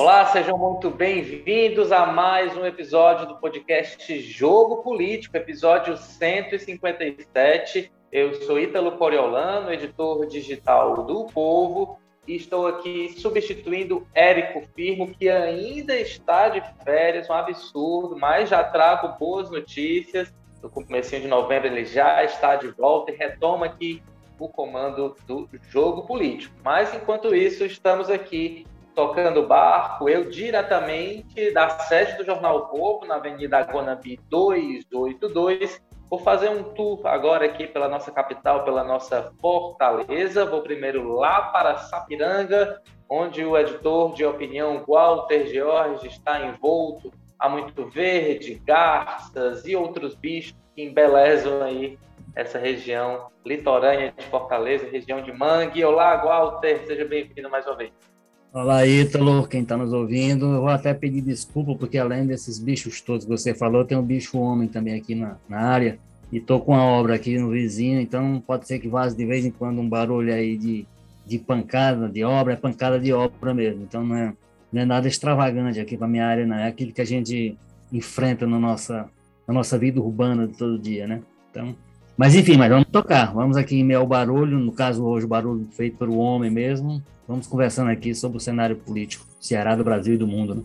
Olá, sejam muito bem-vindos a mais um episódio do podcast Jogo Político, episódio 157. Eu sou Ítalo Coriolano, editor digital do Povo, e estou aqui substituindo Érico Firmo, que ainda está de férias, um absurdo, mas já trago boas notícias. No começo de novembro ele já está de volta e retoma aqui o comando do jogo político. Mas enquanto isso, estamos aqui tocando barco, eu diretamente da sede do Jornal o Povo, na Avenida Guanambi 282. Vou fazer um tour agora aqui pela nossa capital, pela nossa fortaleza. Vou primeiro lá para Sapiranga, onde o editor de opinião Walter George está envolto há muito verde, garças e outros bichos que embelezam aí essa região litorânea de Fortaleza, região de Mangue. Olá, Walter, seja bem-vindo mais uma vez. Olá, Ítalo, quem está nos ouvindo. Eu vou até pedir desculpa, porque além desses bichos todos que você falou, tem um bicho homem também aqui na, na área. E estou com a obra aqui no vizinho, então pode ser que vaze de vez em quando um barulho aí de, de pancada de obra, é pancada de obra mesmo. Então não é, não é nada extravagante aqui para minha área, não. É aquilo que a gente enfrenta na nossa, na nossa vida urbana de todo dia, né? Então, mas enfim, mas vamos tocar. Vamos aqui em meio ao barulho, no caso hoje o barulho feito pelo homem mesmo. Vamos conversando aqui sobre o cenário político Ceará, do Brasil e do mundo. Né?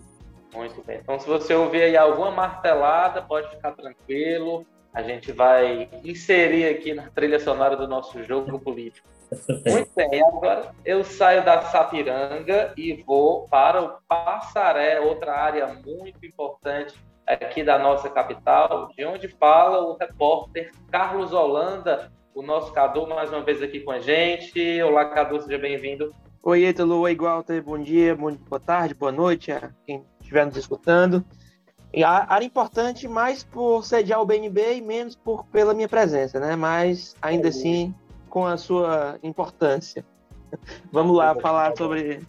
Muito bem. Então, se você ouvir aí alguma martelada, pode ficar tranquilo. A gente vai inserir aqui na trilha sonora do nosso jogo político. Muito bem, agora eu saio da Sapiranga e vou para o Passaré, outra área muito importante aqui da nossa capital, de onde fala o repórter Carlos Holanda, o nosso Cadu, mais uma vez aqui com a gente. Olá, Cadu, seja bem-vindo. Oi, Ítalo, oi, Walter, bom dia, boa tarde, boa noite a quem estiver nos escutando. E a área importante mais por sediar o BNB e menos por, pela minha presença, né? Mas ainda assim com a sua importância. Vamos lá falar sobre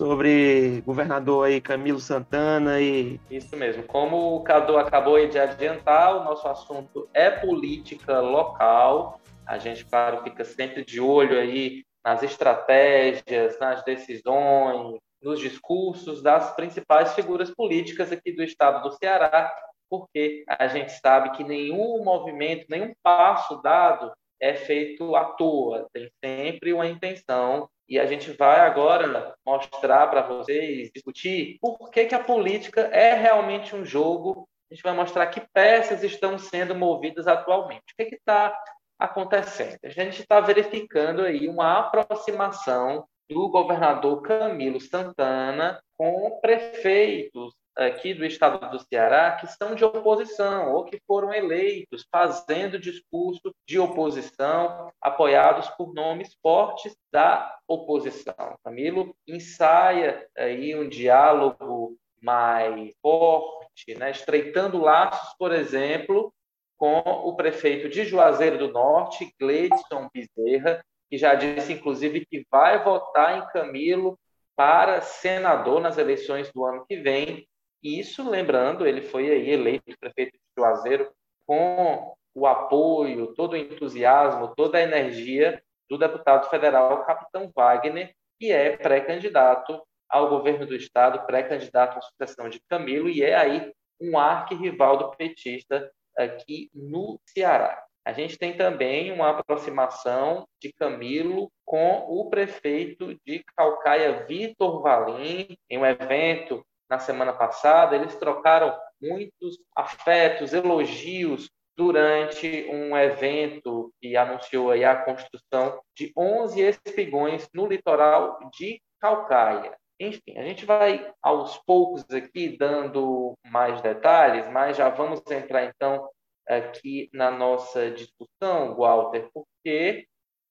sobre governador aí Camilo Santana e isso mesmo. Como o Cadu acabou de adiantar, o nosso assunto é política local. A gente, claro, fica sempre de olho aí nas estratégias, nas decisões, nos discursos das principais figuras políticas aqui do estado do Ceará, porque a gente sabe que nenhum movimento, nenhum passo dado é feito à toa, tem sempre uma intenção e a gente vai agora mostrar para vocês, discutir por que, que a política é realmente um jogo. A gente vai mostrar que peças estão sendo movidas atualmente. O que está acontecendo? A gente está verificando aí uma aproximação do governador Camilo Santana com prefeitos aqui do estado do Ceará que são de oposição ou que foram eleitos fazendo discurso de oposição, apoiados por nomes fortes da oposição. Camilo ensaia aí um diálogo mais forte, né, estreitando laços, por exemplo, com o prefeito de Juazeiro do Norte, Gleidson Bezerra, que já disse, inclusive, que vai votar em Camilo para senador nas eleições do ano que vem, isso, lembrando, ele foi aí eleito prefeito de Juazeiro com o apoio, todo o entusiasmo, toda a energia do deputado federal Capitão Wagner, que é pré-candidato ao governo do estado, pré-candidato à sucessão de Camilo, e é aí um arquirrival do petista aqui no Ceará. A gente tem também uma aproximação de Camilo com o prefeito de Calcaia, Vitor Valim, em um evento na semana passada, eles trocaram muitos afetos, elogios durante um evento que anunciou a construção de 11 espigões no litoral de Calcaia. Enfim, a gente vai aos poucos aqui dando mais detalhes, mas já vamos entrar então aqui na nossa discussão, Walter, porque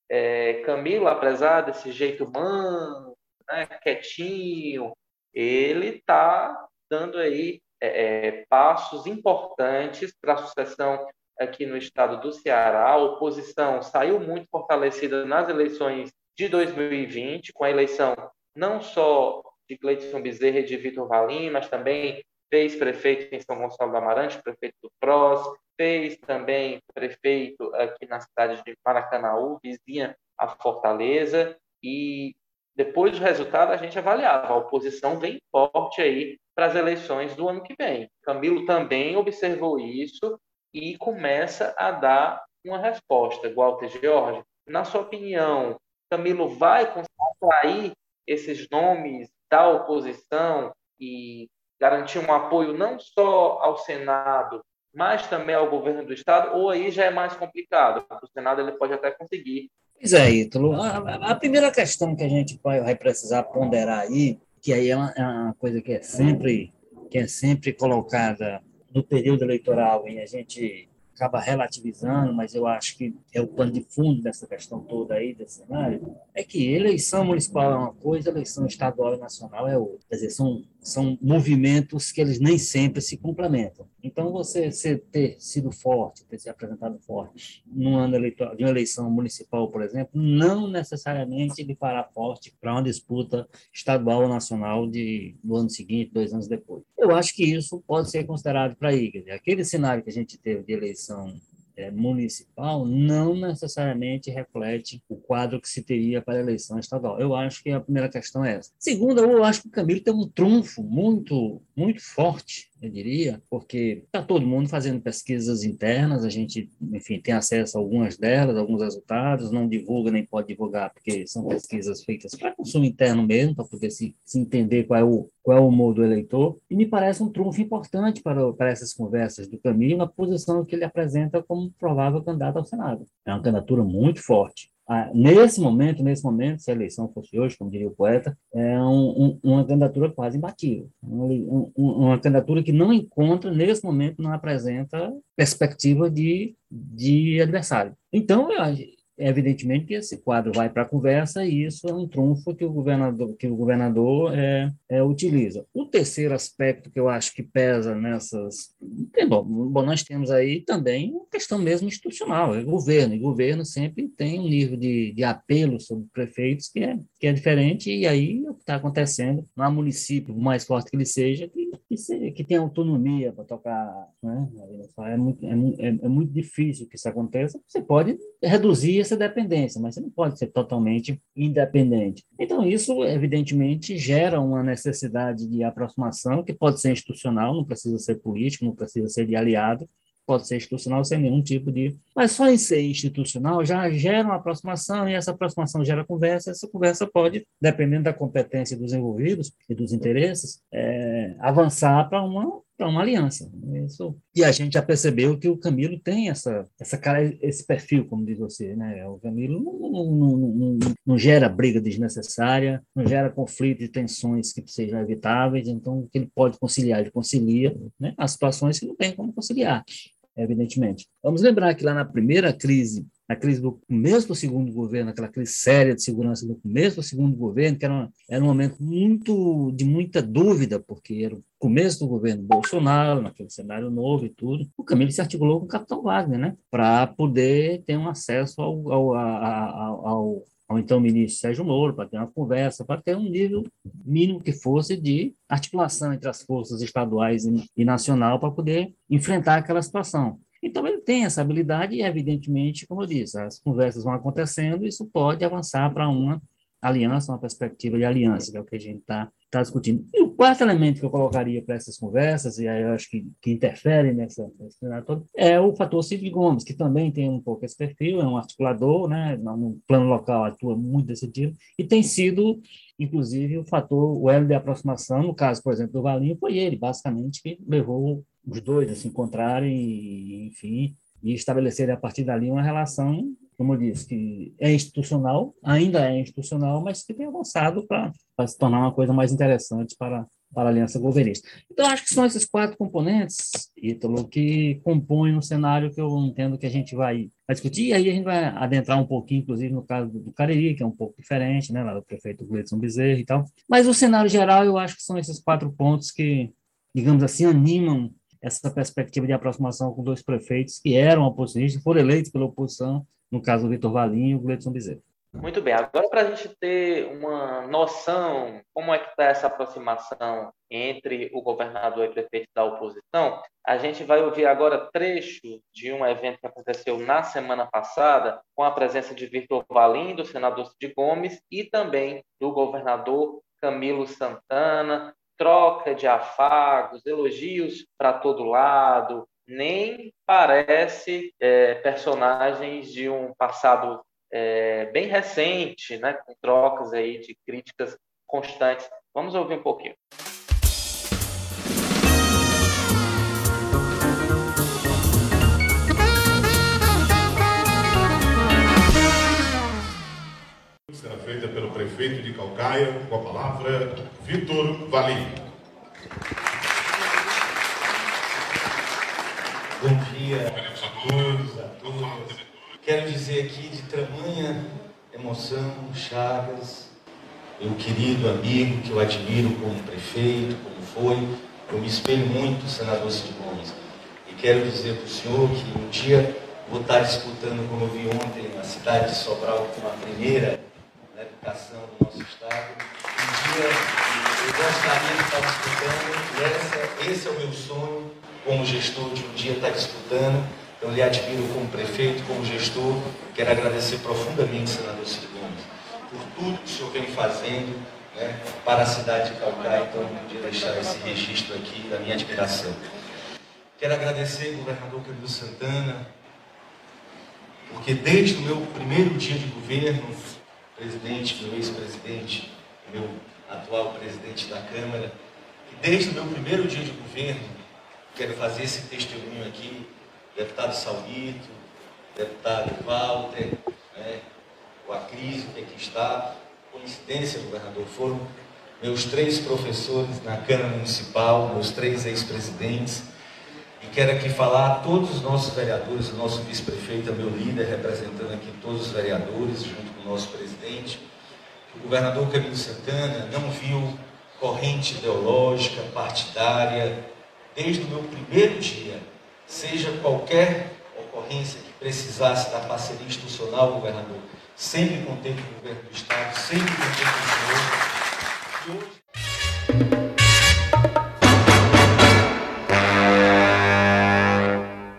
é, Camilo, apesar desse jeito humano, né, quietinho, ele está dando aí é, é, passos importantes para a sucessão aqui no estado do Ceará. A oposição saiu muito fortalecida nas eleições de 2020, com a eleição não só de Gleidson Bezerra e de Vitor Valim, mas também fez prefeito em São Gonçalo do Amarante, prefeito do PROS, fez também prefeito aqui na cidade de Maracanaú, vizinha a Fortaleza, e depois do resultado, a gente avaliava. A oposição vem forte aí para as eleições do ano que vem. Camilo também observou isso e começa a dar uma resposta. Walter George, na sua opinião, Camilo vai atrair esses nomes da oposição e garantir um apoio não só ao Senado, mas também ao governo do Estado, ou aí já é mais complicado? O Senado ele pode até conseguir. Pois é, Ítalo. A, a primeira questão que a gente vai, precisar ponderar aí, que aí é uma, é uma coisa que é sempre que é sempre colocada no período eleitoral e a gente acaba relativizando, mas eu acho que é o pano de fundo dessa questão toda aí, desse cenário, é que eleição municipal é uma coisa, eleição estadual e nacional é outra. Quer dizer, são são movimentos que eles nem sempre se complementam. Então, você, você ter sido forte, ter se apresentado forte num ano eleitoral, de uma eleição municipal, por exemplo, não necessariamente lhe fará forte para uma disputa estadual ou nacional de, do ano seguinte, dois anos depois. Eu acho que isso pode ser considerado para aí. Aquele cenário que a gente teve de eleição é, municipal não necessariamente reflete o quadro que se teria para a eleição estadual. Eu acho que a primeira questão é essa. Segunda, eu acho que o Camilo tem um trunfo muito, muito forte eu diria, porque está todo mundo fazendo pesquisas internas, a gente, enfim, tem acesso a algumas delas, alguns resultados, não divulga nem pode divulgar, porque são pesquisas feitas para consumo interno mesmo, para poder se, se, entender qual é, o, qual é o humor do eleitor, e me parece um trunfo importante para, para essas conversas do Camilo, na posição que ele apresenta como provável candidato ao Senado. É uma candidatura muito forte. Ah, nesse momento, nesse momento, se a eleição fosse hoje, como diria o poeta, é um, um, uma candidatura quase imbatível. Um, uma candidatura que não encontra, nesse momento, não apresenta perspectiva de, de adversário. Então, eu, evidentemente que esse quadro vai para a conversa e isso é um trunfo que o governador, que o governador é, é, utiliza. O terceiro aspecto que eu acho que pesa nessas... Bom, bom, nós temos aí também uma questão mesmo institucional, é governo, e governo sempre tem um nível de, de apelo sobre prefeitos que é, que é diferente, e aí o que está acontecendo no município, mais forte que ele seja, que, que, tem autonomia para tocar, né? é, muito, é, é, é muito difícil que isso aconteça, você pode reduzir essa dependência, mas você não pode ser totalmente independente. Então, isso, evidentemente, gera uma necessidade de aproximação, que pode ser institucional, não precisa ser político, não precisa ser de aliado, pode ser institucional sem nenhum tipo de. Mas só em ser institucional já gera uma aproximação, e essa aproximação gera conversa, essa conversa pode, dependendo da competência dos envolvidos e dos interesses, é, avançar para uma para uma aliança. Isso. E a gente já percebeu que o Camilo tem essa, essa cara, esse perfil, como diz você, né? O Camilo não, não, não, não gera briga desnecessária, não gera conflito e tensões que sejam evitáveis, então o que ele pode conciliar, ele concilia né? as situações que não tem como conciliar, evidentemente. Vamos lembrar que lá na primeira crise na crise do começo do segundo governo, aquela crise séria de segurança do começo do segundo governo, que era, era um momento muito de muita dúvida, porque era o começo do governo Bolsonaro, naquele cenário novo e tudo, o Camilo se articulou com o capitão Wagner, né, para poder ter um acesso ao, ao, ao, ao, ao então ministro Sérgio Moro, para ter uma conversa, para ter um nível mínimo que fosse de articulação entre as forças estaduais e, nacional para poder enfrentar aquela situação. Então, ele tem essa habilidade e, evidentemente, como eu disse, as conversas vão acontecendo, isso pode avançar para uma aliança, uma perspectiva de aliança, que é o que a gente está tá discutindo. E o quarto elemento que eu colocaria para essas conversas, e aí eu acho que, que interfere nessa, nesse todo, é o fator Cid Gomes, que também tem um pouco esse perfil, é um articulador, né, no plano local atua muito decidido, e tem sido, inclusive, o fator, o elo de aproximação, no caso, por exemplo, do Valinho, foi ele, basicamente, que levou os dois a se encontrarem e, enfim, e estabelecerem a partir dali uma relação, como eu disse, que é institucional, ainda é institucional, mas que tem avançado para se tornar uma coisa mais interessante para, para a aliança governista. Então, acho que são esses quatro componentes, Ítalo, que compõem um cenário que eu entendo que a gente vai, discutir, e aí a gente vai adentrar um pouquinho, inclusive, no caso do, Cariri, que é um pouco diferente, né, lá do prefeito Gleidson Bezerra e tal. Mas o cenário geral, eu acho que são esses quatro pontos que, digamos assim, animam essa perspectiva de aproximação com dois prefeitos que eram oposicionistas, foram eleitos pela oposição, no caso o Vitor Valim e o Gleidson Bezerra. Muito bem, agora para a gente ter uma noção como é que está essa aproximação entre o governador e o prefeito da oposição, a gente vai ouvir agora trecho de um evento que aconteceu na semana passada, com a presença de Vitor Valim, do senador Cid Gomes, e também do governador Camilo Santana, troca de afagos, elogios para todo lado, nem parece é, personagens de um passado é, bem recente, né, com trocas aí de críticas constantes. Vamos ouvir um pouquinho. Será feita pelo prefeito de Calcaia, com a palavra, Vitor Valim. Bom dia a todos, a todas. Quero dizer aqui de tamanha emoção, Chagas, meu querido amigo que eu admiro como prefeito, como foi, eu me espelho muito, senador Cid Gomes. E quero dizer para o senhor que um dia vou estar disputando, como eu vi ontem, na cidade de Sobral, que uma primeira na educação do nosso estado. Um dia eu gostaria de estar disputando, e essa, esse é o meu sonho como gestor de um dia estar disputando eu lhe admiro como prefeito, como gestor. Quero agradecer profundamente, senador Cid Gomes, por tudo que o senhor vem fazendo né, para a cidade de Calcaia. Então, eu podia deixar esse registro aqui da minha admiração. Quero agradecer, governador Camilo Santana, porque desde o meu primeiro dia de governo, presidente, meu ex-presidente, meu atual presidente da Câmara, desde o meu primeiro dia de governo, quero fazer esse testemunho aqui, deputado Saulito, deputado Walter, né, o Acrisio que aqui está. Coincidência, governador, foram meus três professores na Câmara Municipal, meus três ex-presidentes. E quero aqui falar a todos os nossos vereadores, o nosso vice-prefeito é meu líder, representando aqui todos os vereadores, junto com o nosso presidente. O governador Camilo Santana não viu corrente ideológica, partidária, desde o meu primeiro dia seja qualquer ocorrência que precisasse da parceria institucional, governador, sempre contei com o governo do Estado, sempre contei com o senhor.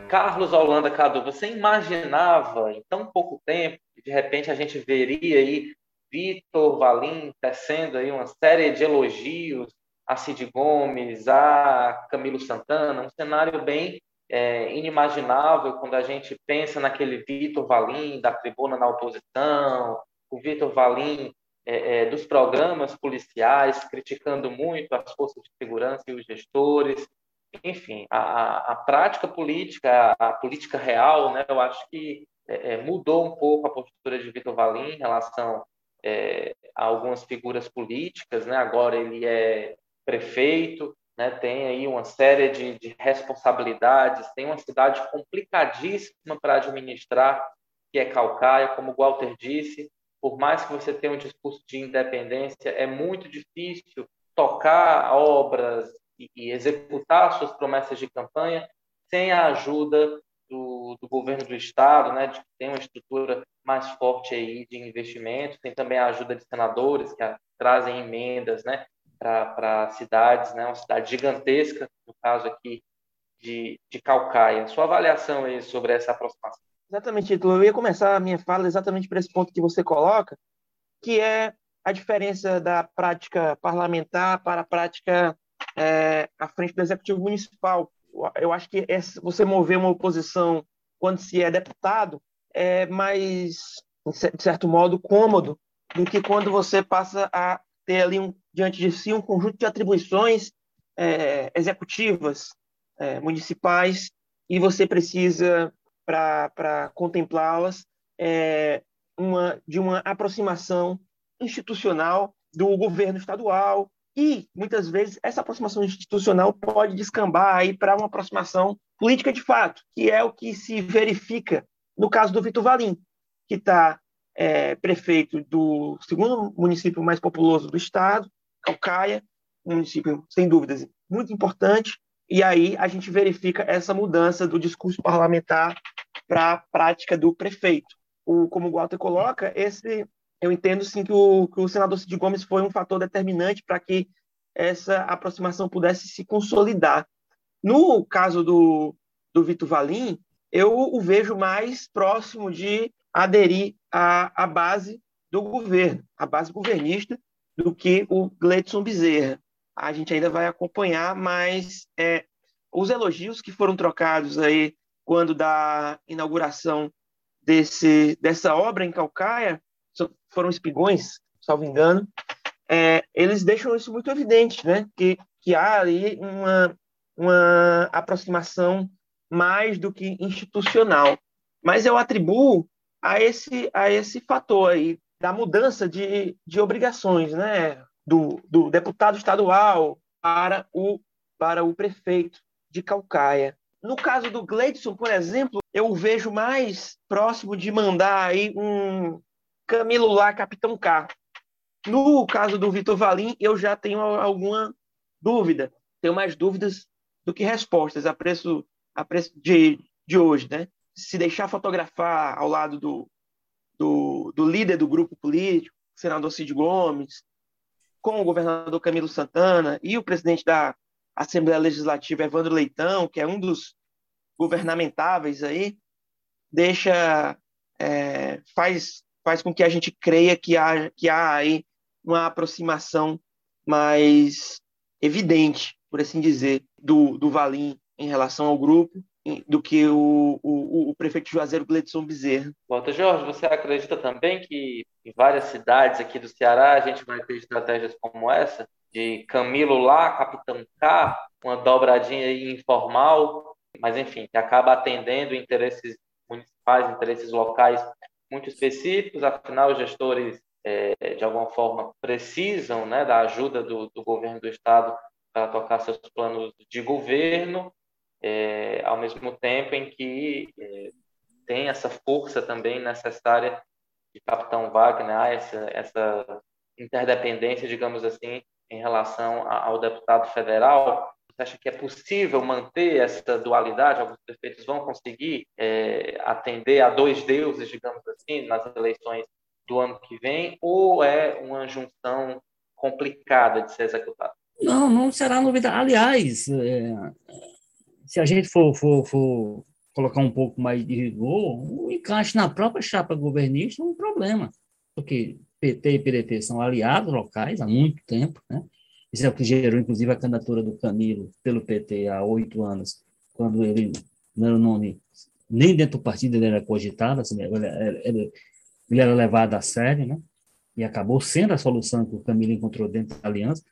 Carlos Holanda Cadu, você imaginava em tão pouco tempo que de repente a gente veria aí Vitor Valim tecendo aí uma série de elogios a Cid Gomes, a Camilo Santana, um cenário bem é, inimaginável quando a gente pensa naquele Vitor Valim da tribuna na oposição, o Vitor Valim é, é, dos programas policiais, criticando muito as forças de segurança e os gestores. Enfim, a, a prática política, a, política real, né, eu acho que é, é, mudou um pouco a postura de Vitor Valim em relação é, a algumas figuras políticas. Né? Agora ele é prefeito, né, tem aí uma série de, de responsabilidades, tem uma cidade complicadíssima para administrar, que é Calcaia, como o Walter disse, por mais que você tenha um discurso de independência, é muito difícil tocar obras e, e executar suas promessas de campanha sem a ajuda do, do, governo do estado, né, de que tem uma estrutura mais forte aí de investimentos, tem também a ajuda de senadores que a, trazem emendas, né, para cidades, né? uma cidade gigantesca, no caso aqui de, de Calcaia. Sua avaliação aí sobre essa aproximação? Exatamente, Tito. Eu ia começar a minha fala exatamente por esse ponto que você coloca, que é a diferença da prática parlamentar para a prática é, à frente do Executivo Municipal. Eu acho que você mover uma oposição quando se é deputado é mais, de certo modo, cômodo do que quando você passa a ter ali um, diante de si um conjunto de atribuições é, executivas é, municipais e você precisa, para contemplá-las, é, uma, de uma aproximação institucional do governo estadual e, muitas vezes, essa aproximação institucional pode descambar aí para uma aproximação política de fato, que é o que se verifica no caso do Vitor Valim, que está é, prefeito do segundo município mais populoso do estado, Calcaia, um município, sem dúvidas, muito importante, e aí a gente verifica essa mudança do discurso parlamentar para a prática do prefeito. O, como o Walter coloca, esse, eu entendo sim que o, que o senador Cid Gomes foi um fator determinante para que essa aproximação pudesse se consolidar. No caso do, do Vitor Valim, eu o vejo mais próximo de aderir à, à base do governo, à base governista, do que o Gleidson Bezerra. A gente ainda vai acompanhar, mas é, os elogios que foram trocados aí quando da inauguração desse, dessa obra em Calcaia foram espigões, salvo engano, é, eles deixam isso muito evidente, né? Que, que há ali uma, uma aproximação mais do que institucional. Mas eu atribuo a esse, a esse fator aí da mudança de, de obrigações, né? Do, do deputado estadual para o, para o prefeito de Calcaia. No caso do Gleidson, por exemplo, eu o vejo mais próximo de mandar aí um Camilo lá, Capitão K. No caso do Vitor Valim, eu já tenho alguma dúvida. Tenho mais dúvidas do que respostas a preço, a preço de, de hoje, né? Se deixar fotografar ao lado do, do, do líder do grupo político, senador Cid Gomes, com o governador Camilo Santana e o presidente da Assembleia Legislativa, Evandro Leitão, que é um dos governamentáveis aí, deixa é, faz faz com que a gente creia que há que há aí uma aproximação mais evidente, por assim dizer, do, do Valim em relação ao grupo do que o, o, o prefeito Juazeiro Gledson Bezerra. Walter Jorge, você acredita também que em várias cidades aqui do Ceará a gente vai ter estratégias como essa? De Camilo lá, Capitão K, uma dobradinha informal, mas enfim, que acaba atendendo interesses municipais, interesses locais muito específicos, afinal os gestores é, de alguma forma precisam né, da ajuda do, do governo do estado para tocar seus planos de governo, é, ao mesmo tempo em que é, tem essa força também necessária de Capitão Wagner, essa, essa interdependência, digamos assim, em relação ao deputado federal. Você acha que é possível manter essa dualidade? Alguns prefeitos vão conseguir é, atender a dois deuses, digamos assim, nas eleições do ano que vem? Ou é uma junção complicada de ser executada? Não, não será novidade. Aliás, é, se a gente for, for, for, colocar um pouco mais de rigor, o encaixe na própria chapa governista é um problema, porque PT e PDT são aliados locais há muito tempo, né? Isso é o que gerou, inclusive, a candidatura do Camilo pelo PT há oito anos, quando ele não era o nome, nem dentro do partido ele era cogitado, assim, ele, ele, ele era levado a sério, né? E acabou sendo a solução que o Camilo encontrou dentro da aliança.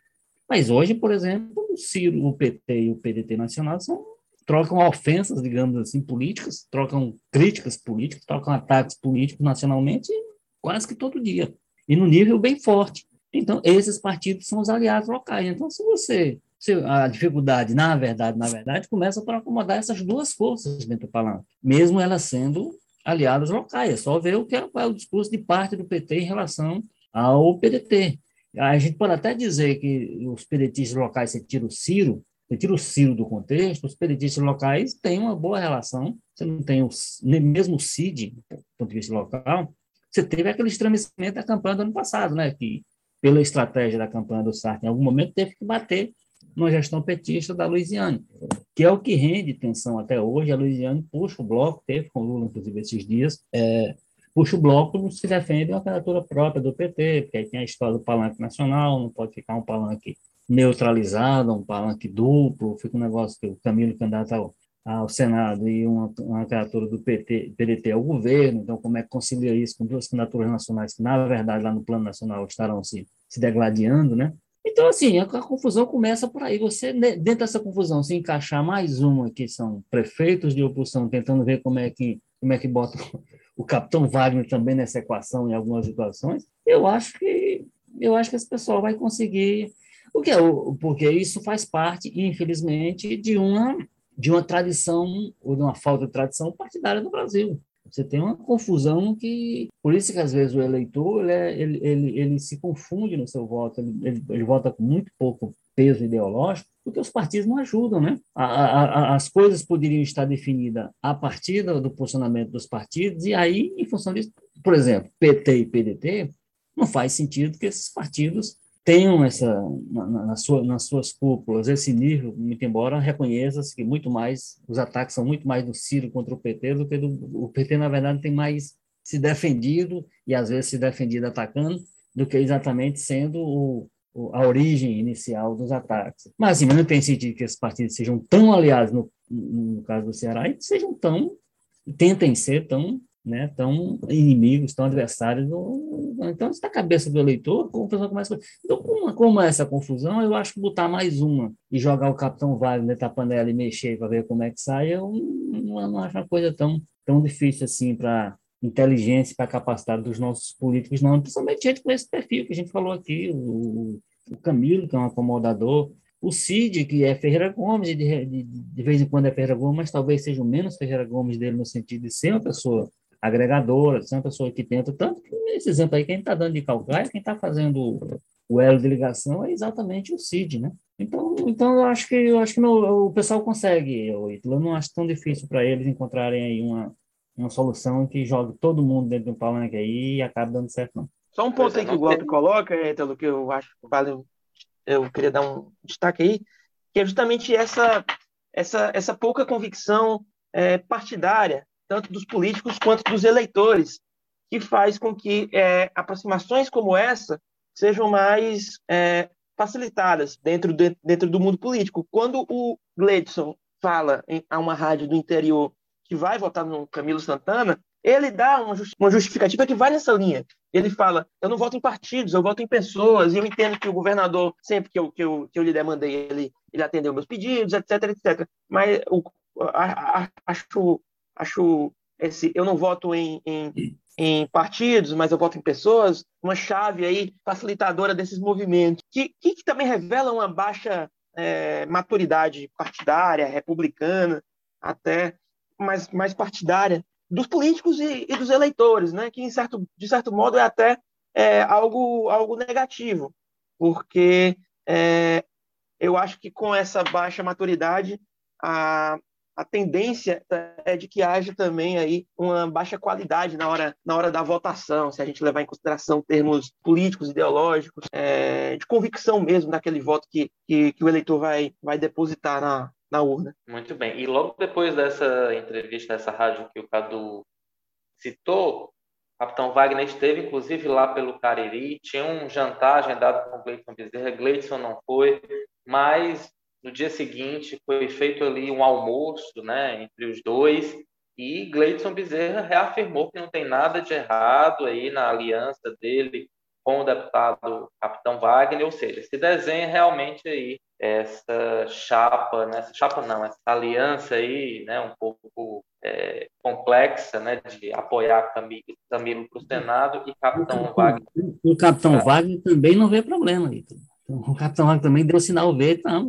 Mas hoje, por exemplo, o Ciro, o PT e o PDT nacional são, trocam ofensas, digamos assim, políticas, trocam críticas políticas, trocam ataques políticos nacionalmente quase que todo dia. E no nível bem forte. Então, esses partidos são os aliados locais. Então, se você. Se a dificuldade, na verdade, na verdade, começa por acomodar essas duas forças dentro do palanque, mesmo elas sendo aliados locais. É só ver o que é, é o discurso de parte do PT em relação ao PDT. A gente pode até dizer que os pedetistas locais, tira o Ciro, você tira o Ciro do contexto, os pedetistas locais têm uma boa relação. Você não tem o, mesmo o CID, do ponto de vista local, você teve aquele estremecimento da campanha do ano passado, né? Que pela estratégia da campanha do Sartre, em algum momento teve que bater numa gestão petista da Louisiana, que é o que rende tensão até hoje. A Louisiana puxa o bloco, teve com Lula, inclusive, esses dias, é, puxa o bloco, não se defende uma candidatura própria do PT, porque aí tem a história do palanque nacional, não pode ficar um palanque neutralizado, um palanque duplo, fica um negócio que o Camilo candidato ao, ao Senado e uma, uma candidatura do PT, PDT ao governo, então como é que concilia isso com duas candidaturas nacionais que, na verdade, lá no plano nacional estarão se, se degladiando, né? Então, assim, a, a, confusão começa por aí. Você, dentro dessa confusão, se encaixar mais uma, que são prefeitos de oposição, tentando ver como é que, como é que bota o capitão Wagner também nessa equação em algumas situações, eu acho que eu acho que esse pessoal vai conseguir o que é porque isso faz parte, infelizmente, de uma de uma tradição ou de uma falta de tradição partidária no Brasil. Você tem uma confusão que, por isso que às vezes o eleitor ele, é, ele, ele, ele se confunde no seu voto, ele, ele, ele, vota com muito pouco peso ideológico, porque os partidos não ajudam, né? A, a, a, as coisas poderiam estar definidas a partir do posicionamento dos partidos, e aí, em função disso, por exemplo, PT e PDT não faz sentido que esses partidos tenham essa na, na sua, nas suas cúpulas esse nível, muito embora reconheça que muito mais os ataques são muito mais do Ciro contra o PT do que do o PT na verdade tem mais se defendido e às vezes se defendido atacando do que exatamente sendo o, o, a origem inicial dos ataques. Mas assim, não tem sentido que esses partidos sejam tão aliados no, no caso do Ceará e sejam tão tentem ser tão né, tão inimigos, tão adversários. Então, está a cabeça do eleitor, como pessoa começa. Então, como, como é essa confusão, eu acho que botar mais uma e jogar o Capitão dentro da panela e mexer para ver como é que sai, eu não, não acho uma coisa tão, tão difícil assim para inteligência, para capacidade dos nossos políticos, não, principalmente gente com esse perfil que a gente falou aqui, o, o Camilo, que é um acomodador, o Cid, que é Ferreira Gomes, de, de, de vez em quando é Ferreira Gomes, mas talvez seja o menos Ferreira Gomes dele no sentido de ser uma pessoa agregadora, ser uma pessoa que tenta, tanto que nesse exemplo aí, quem está dando de calcaia, quem está fazendo o elo de ligação é exatamente o Cid, né? Então, então eu acho que eu acho que no, o pessoal consegue, eu, eu não acho tão difícil para eles encontrarem aí uma, uma solução que jogue todo mundo dentro do palanque aí e acabe dando certo, não. Só um ponto aí que o Golpe coloca, Ítalo, que eu acho que vale, eu queria dar um destaque aí, que é justamente essa, essa, essa pouca convicção é, partidária tanto dos políticos quanto dos eleitores, que faz com que é, aproximações como essa sejam mais é, facilitadas dentro, de, dentro do mundo político. Quando o Gleidson fala em, a uma rádio do interior que vai votar no Camilo Santana, ele dá uma, justificativa que vai nessa linha. Ele fala: eu não voto em partidos, eu voto em pessoas, e eu entendo que o governador, sempre que eu, que eu, que eu lhe demandei, ele, ele atendeu meus pedidos, etc, etc. Mas acho acho esse, eu não voto em, em, em, partidos, mas eu voto em pessoas, uma chave aí facilitadora desses movimentos, que, que também revela uma baixa é, maturidade partidária, republicana, até mais, mais partidária, dos políticos e, e, dos eleitores, né? que, em certo, de certo modo, é até é, algo, algo negativo, porque é, eu acho que com essa baixa maturidade, a, a tendência é de que haja também aí uma baixa qualidade na hora, na hora da votação, se a gente levar em consideração termos políticos, ideológicos, é, de convicção mesmo daquele voto que, que, que, o eleitor vai, vai depositar na, na urna. Muito bem. E logo depois dessa entrevista, dessa rádio que o Cadu citou, o Capitão Wagner esteve, inclusive, lá pelo Cariri, tinha um jantar agendado com o Gleison Bezerra, Gleison não foi, mas no dia seguinte foi feito ali um almoço, né, entre os dois, e Gleidson Bezerra reafirmou que não tem nada de errado aí na aliança dele com o deputado Capitão Wagner, ou seja, se desenha realmente aí essa chapa, né, essa chapa não, essa aliança aí, né, um pouco é, complexa, né, de apoiar Camilo, para o Senado e Capitão o, Wagner. O Capitão Wagner também não vê problema, Ítalo. O Capitão Wagner também deu sinal verde, não,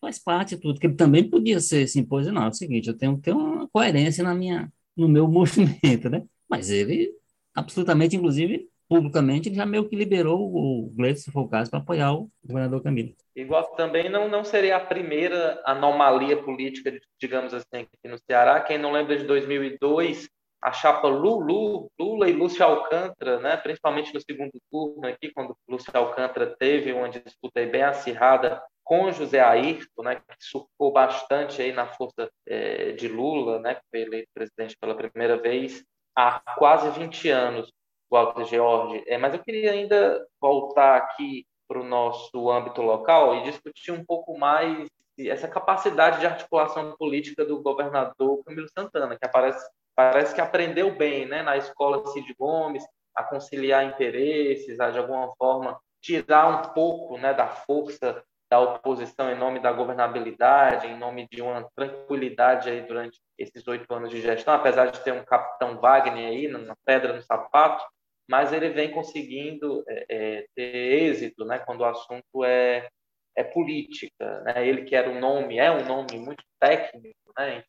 faz parte de tudo, que ele também podia ser se impor, não, é o seguinte, eu tenho que ter uma coerência na minha, no meu movimento, né? Mas ele, absolutamente, inclusive, publicamente, ele já meio que liberou o Gleison, se for o caso, para apoiar o governador Camilo. Igual também não, não seria a primeira anomalia política, digamos assim, aqui no Ceará. Quem não lembra de 2002, a chapa Lulu, Lula e Lúcio Alcântara, né, principalmente no segundo turno aqui, quando Lúcio Alcântara teve uma disputa bem acirrada com José Ayrton, né, que surfou bastante aí na força é, de Lula, né, que foi eleito presidente pela primeira vez há quase 20 anos, Walter George. É, mas eu queria ainda voltar aqui para o nosso âmbito local e discutir um pouco mais essa capacidade de articulação política do governador Camilo Santana, que aparece parece que aprendeu bem, né, na escola Cid Gomes, a conciliar interesses, a de alguma forma tirar um pouco, né, da força da oposição em nome da governabilidade, em nome de uma tranquilidade aí durante esses oito anos de gestão, apesar de ter um capitão Wagner aí na pedra no sapato, mas ele vem conseguindo é, é, ter êxito, né, quando o assunto é é política, né? Ele que era um nome, é um nome muito técnico, né?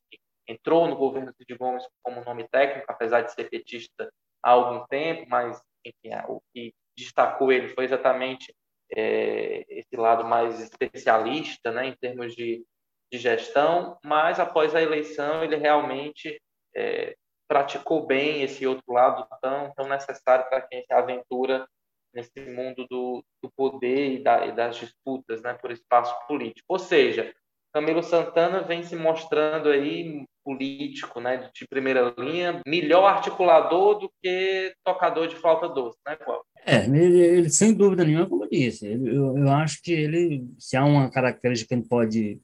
entrou no governo Cid Gomes como nome técnico, apesar de ser petista há algum tempo, mas enfim, o que destacou ele foi exatamente é, esse lado mais especialista, né, em termos de, de, gestão. Mas após a eleição ele realmente é, praticou bem esse outro lado tão tão necessário para quem se aventura nesse mundo do, do poder e, da, e, das disputas né, por espaço político. Ou seja, Camilo Santana vem se mostrando aí político né, de primeira linha, melhor articulador do que tocador de flauta doce, né, Cláudio? É, ele, ele, sem dúvida nenhuma, como eu disse, ele, eu, eu, acho que ele, se há uma característica que ele pode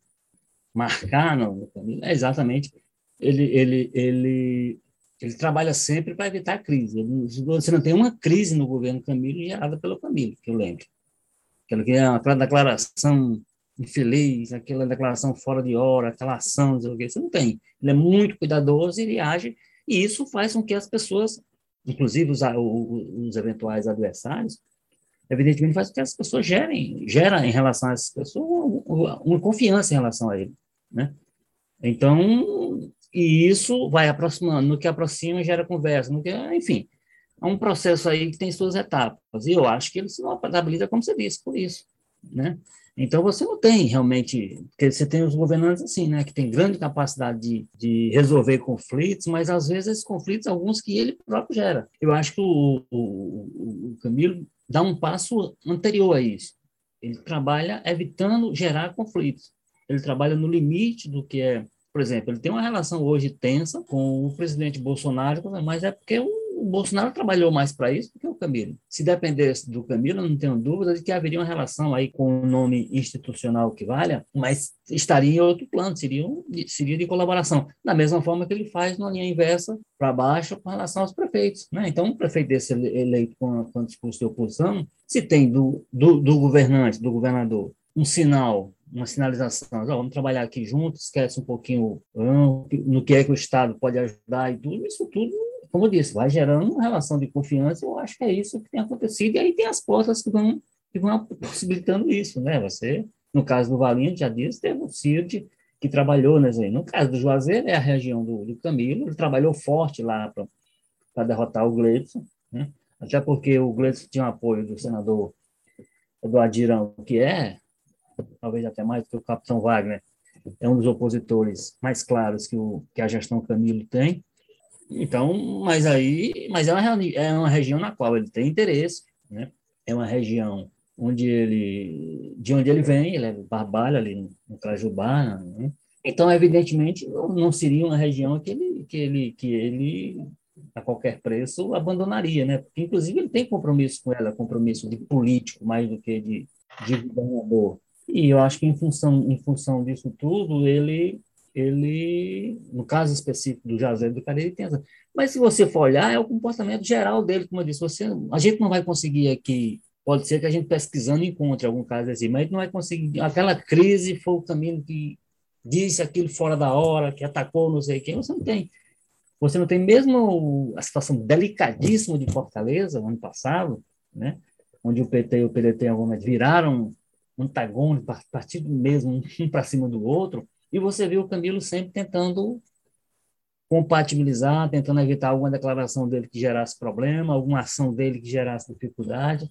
marcar no, é exatamente ele, ele, ele, ele trabalha sempre para evitar crise. Você não tem uma crise no governo Camilo gerada pelo Camilo, que eu lembro. Aquela, que é aquela declaração infeliz, aquela declaração fora de hora, aquela ação, não sei o que, você não tem. Ele é muito cuidadoso, ele age, e isso faz com que as pessoas, inclusive os, os eventuais adversários, evidentemente faz com que as pessoas gerem, gera em relação a essas pessoas uma, uma confiança em relação a ele, né? Então, e isso vai aproximando, no que aproxima gera conversa, no que, enfim, é um processo aí que tem suas etapas, e eu acho que ele se notabiliza, como você disse, por isso, né? Então, você não tem realmente, porque você tem os governantes assim, né, que tem grande capacidade de, de resolver conflitos, mas às vezes esses conflitos, alguns que ele próprio gera. Eu acho que o, o, o Camilo dá um passo anterior a isso. Ele trabalha evitando gerar conflitos. Ele trabalha no limite do que é, por exemplo, ele tem uma relação hoje tensa com o presidente Bolsonaro, mas é porque o o Bolsonaro trabalhou mais para isso do que o Camilo. Se dependesse do Camilo, não tenho dúvida de que haveria uma relação aí com o nome institucional que valha, mas estaria em outro plano, seria, um, seria de colaboração. Da mesma forma que ele faz na linha inversa, para baixo, com relação aos prefeitos. Né? Então, um prefeito desse eleito com, com discurso de oposição, se tem do, do, do governante, do governador, um sinal uma sinalização, oh, vamos trabalhar aqui juntos, esquece um pouquinho no que é que o Estado pode ajudar e tudo, isso tudo como eu disse, vai gerando uma relação de confiança, eu acho que é isso que tem acontecido, e aí tem as portas que vão, que vão possibilitando isso, né? Você, no caso do Valinho, já disse, teve o CIRD, que trabalhou, né? No caso do Juazeiro, é a região do, do Camilo, ele trabalhou forte lá para derrotar o Gleidson, né? Até porque o Gleidson tinha o apoio do senador Eduardo Girão, que é, talvez até mais do que o capitão Wagner, é um dos opositores mais claros que, o, que a gestão Camilo tem, então, mas aí, mas é uma, é uma região na qual ele tem interesse, né? É uma região onde ele, de onde ele vem, ele é barbalho ali no, Cajubá, né? Então, evidentemente, não seria uma região que ele, que ele, que ele a qualquer preço abandonaria, né? Porque, inclusive, ele tem compromisso com ela, compromisso de político mais do que de, de governador. E eu acho que em função, em função disso tudo, ele ele, no caso específico do José do Cariri, tem essa. Mas se você for olhar, é o comportamento geral dele, como eu disse. Você, a gente não vai conseguir aqui, pode ser que a gente pesquisando encontre algum caso assim, mas a gente não vai conseguir. Aquela crise foi o caminho que disse aquilo fora da hora, que atacou não sei quem, você não tem. Você não tem mesmo a situação delicadíssima de Fortaleza, ano passado, né? onde o PT e o PDT algumas viraram antagônicos, partido mesmo, um para cima do outro, e você viu o Camilo sempre tentando compatibilizar, tentando evitar alguma declaração dele que gerasse problema, alguma ação dele que gerasse dificuldade.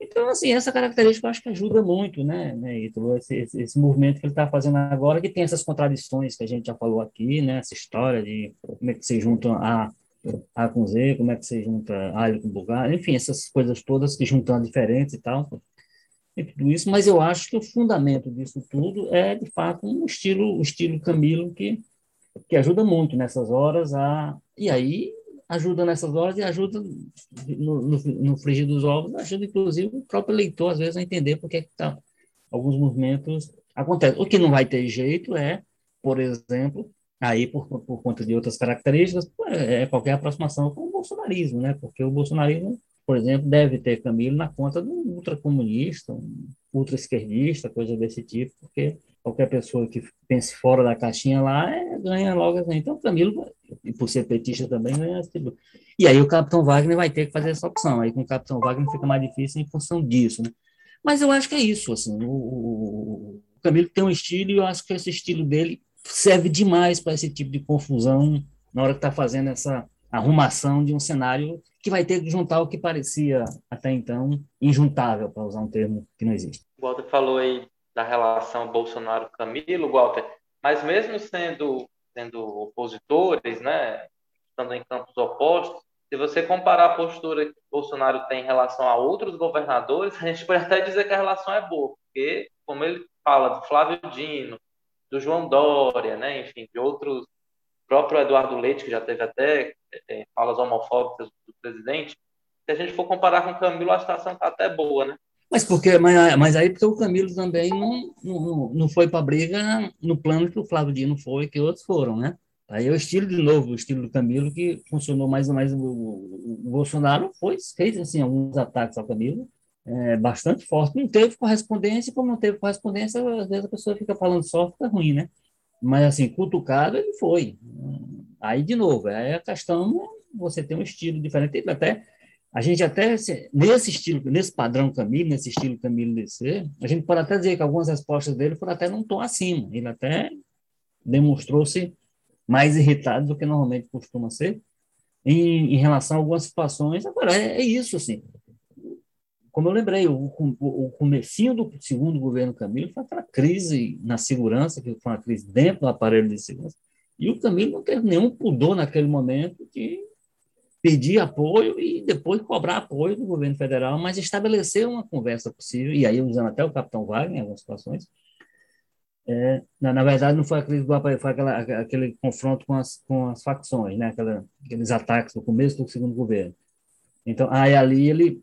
Então, assim, essa característica eu acho que ajuda muito, né, né Ítalo? Esse, esse, esse, movimento que ele está fazendo agora, que tem essas contradições que a gente já falou aqui, né, essa história de como é que se junta A, a com Z, como é que se junta alho com bugalho, enfim, essas coisas todas que juntam diferentes e tal e tudo isso, mas eu acho que o fundamento disso tudo é, de fato, um estilo, um estilo Camilo que, que ajuda muito nessas horas a... E aí ajuda nessas horas e ajuda no, no, no frigir dos ovos, ajuda inclusive o próprio leitor, às vezes, a entender por que tá, alguns movimentos acontecem. O que não vai ter jeito é, por exemplo, aí por, por conta de outras características, é qualquer aproximação com o bolsonarismo, né? Porque o bolsonarismo por exemplo, deve ter Camilo na conta de um ultracomunista, um ultra-esquerdista, coisa desse tipo, porque qualquer pessoa que pense fora da caixinha lá é, ganha logo assim. Então, Camilo, e por ser petista também, ganha tipo. E aí o Capitão Wagner vai ter que fazer essa opção. Aí com o Capitão Wagner fica mais difícil em função disso, né? Mas eu acho que é isso, assim, o, o Camilo tem um estilo e eu acho que esse estilo dele serve demais para esse tipo de confusão na hora que está fazendo essa arrumação de um cenário que vai ter que juntar o que parecia até então injuntável, para usar um termo que não existe. O Walter falou aí da relação Bolsonaro-Camilo, Walter, mas mesmo sendo, sendo opositores, né, estando em campos opostos, se você comparar a postura que Bolsonaro tem em relação a outros governadores, a gente pode até dizer que a relação é boa, porque, como ele fala do Flávio Dino, do João Dória, né, enfim, de outros, próprio Eduardo Leite, que já teve até é, falas homofóbicas do presidente, se a gente for comparar com o Camilo, a situação está até boa, né? Mas porque, mas, mas aí porque o Camilo também não, não, não foi para briga no plano que o Flávio Dino foi, que outros foram, né? Aí é o estilo de novo, o estilo do Camilo que funcionou mais ou mais. O, o, o Bolsonaro foi, fez assim alguns ataques ao Camilo, é, bastante forte. Não teve correspondência, como não teve correspondência, às vezes a pessoa fica falando só, fica ruim, né? Mas assim, cutucado ele foi. Aí de novo, aí a questão você tem um estilo diferente, até a gente até, nesse estilo, nesse padrão Camilo, nesse estilo Camilo DC, a gente pode até dizer que algumas respostas dele foram até num tom acima. Ele até demonstrou-se mais irritado do que normalmente costuma ser em, em relação a algumas situações. Agora, é, é isso, assim. Como eu lembrei, o, o, comecinho do segundo governo Camilo foi aquela crise na segurança, que foi uma crise dentro do aparelho de segurança, e o Camilo não teve nenhum pudor naquele momento de pedir apoio e depois cobrar apoio do governo federal, mas estabelecer uma conversa possível, e aí usando até o capitão Wagner em algumas situações, é, na, na, verdade não foi a crise do aparelho, foi aquela, aquele confronto com as, com as facções, né, Aquela, aqueles ataques no começo do segundo governo. Então, aí ali ele,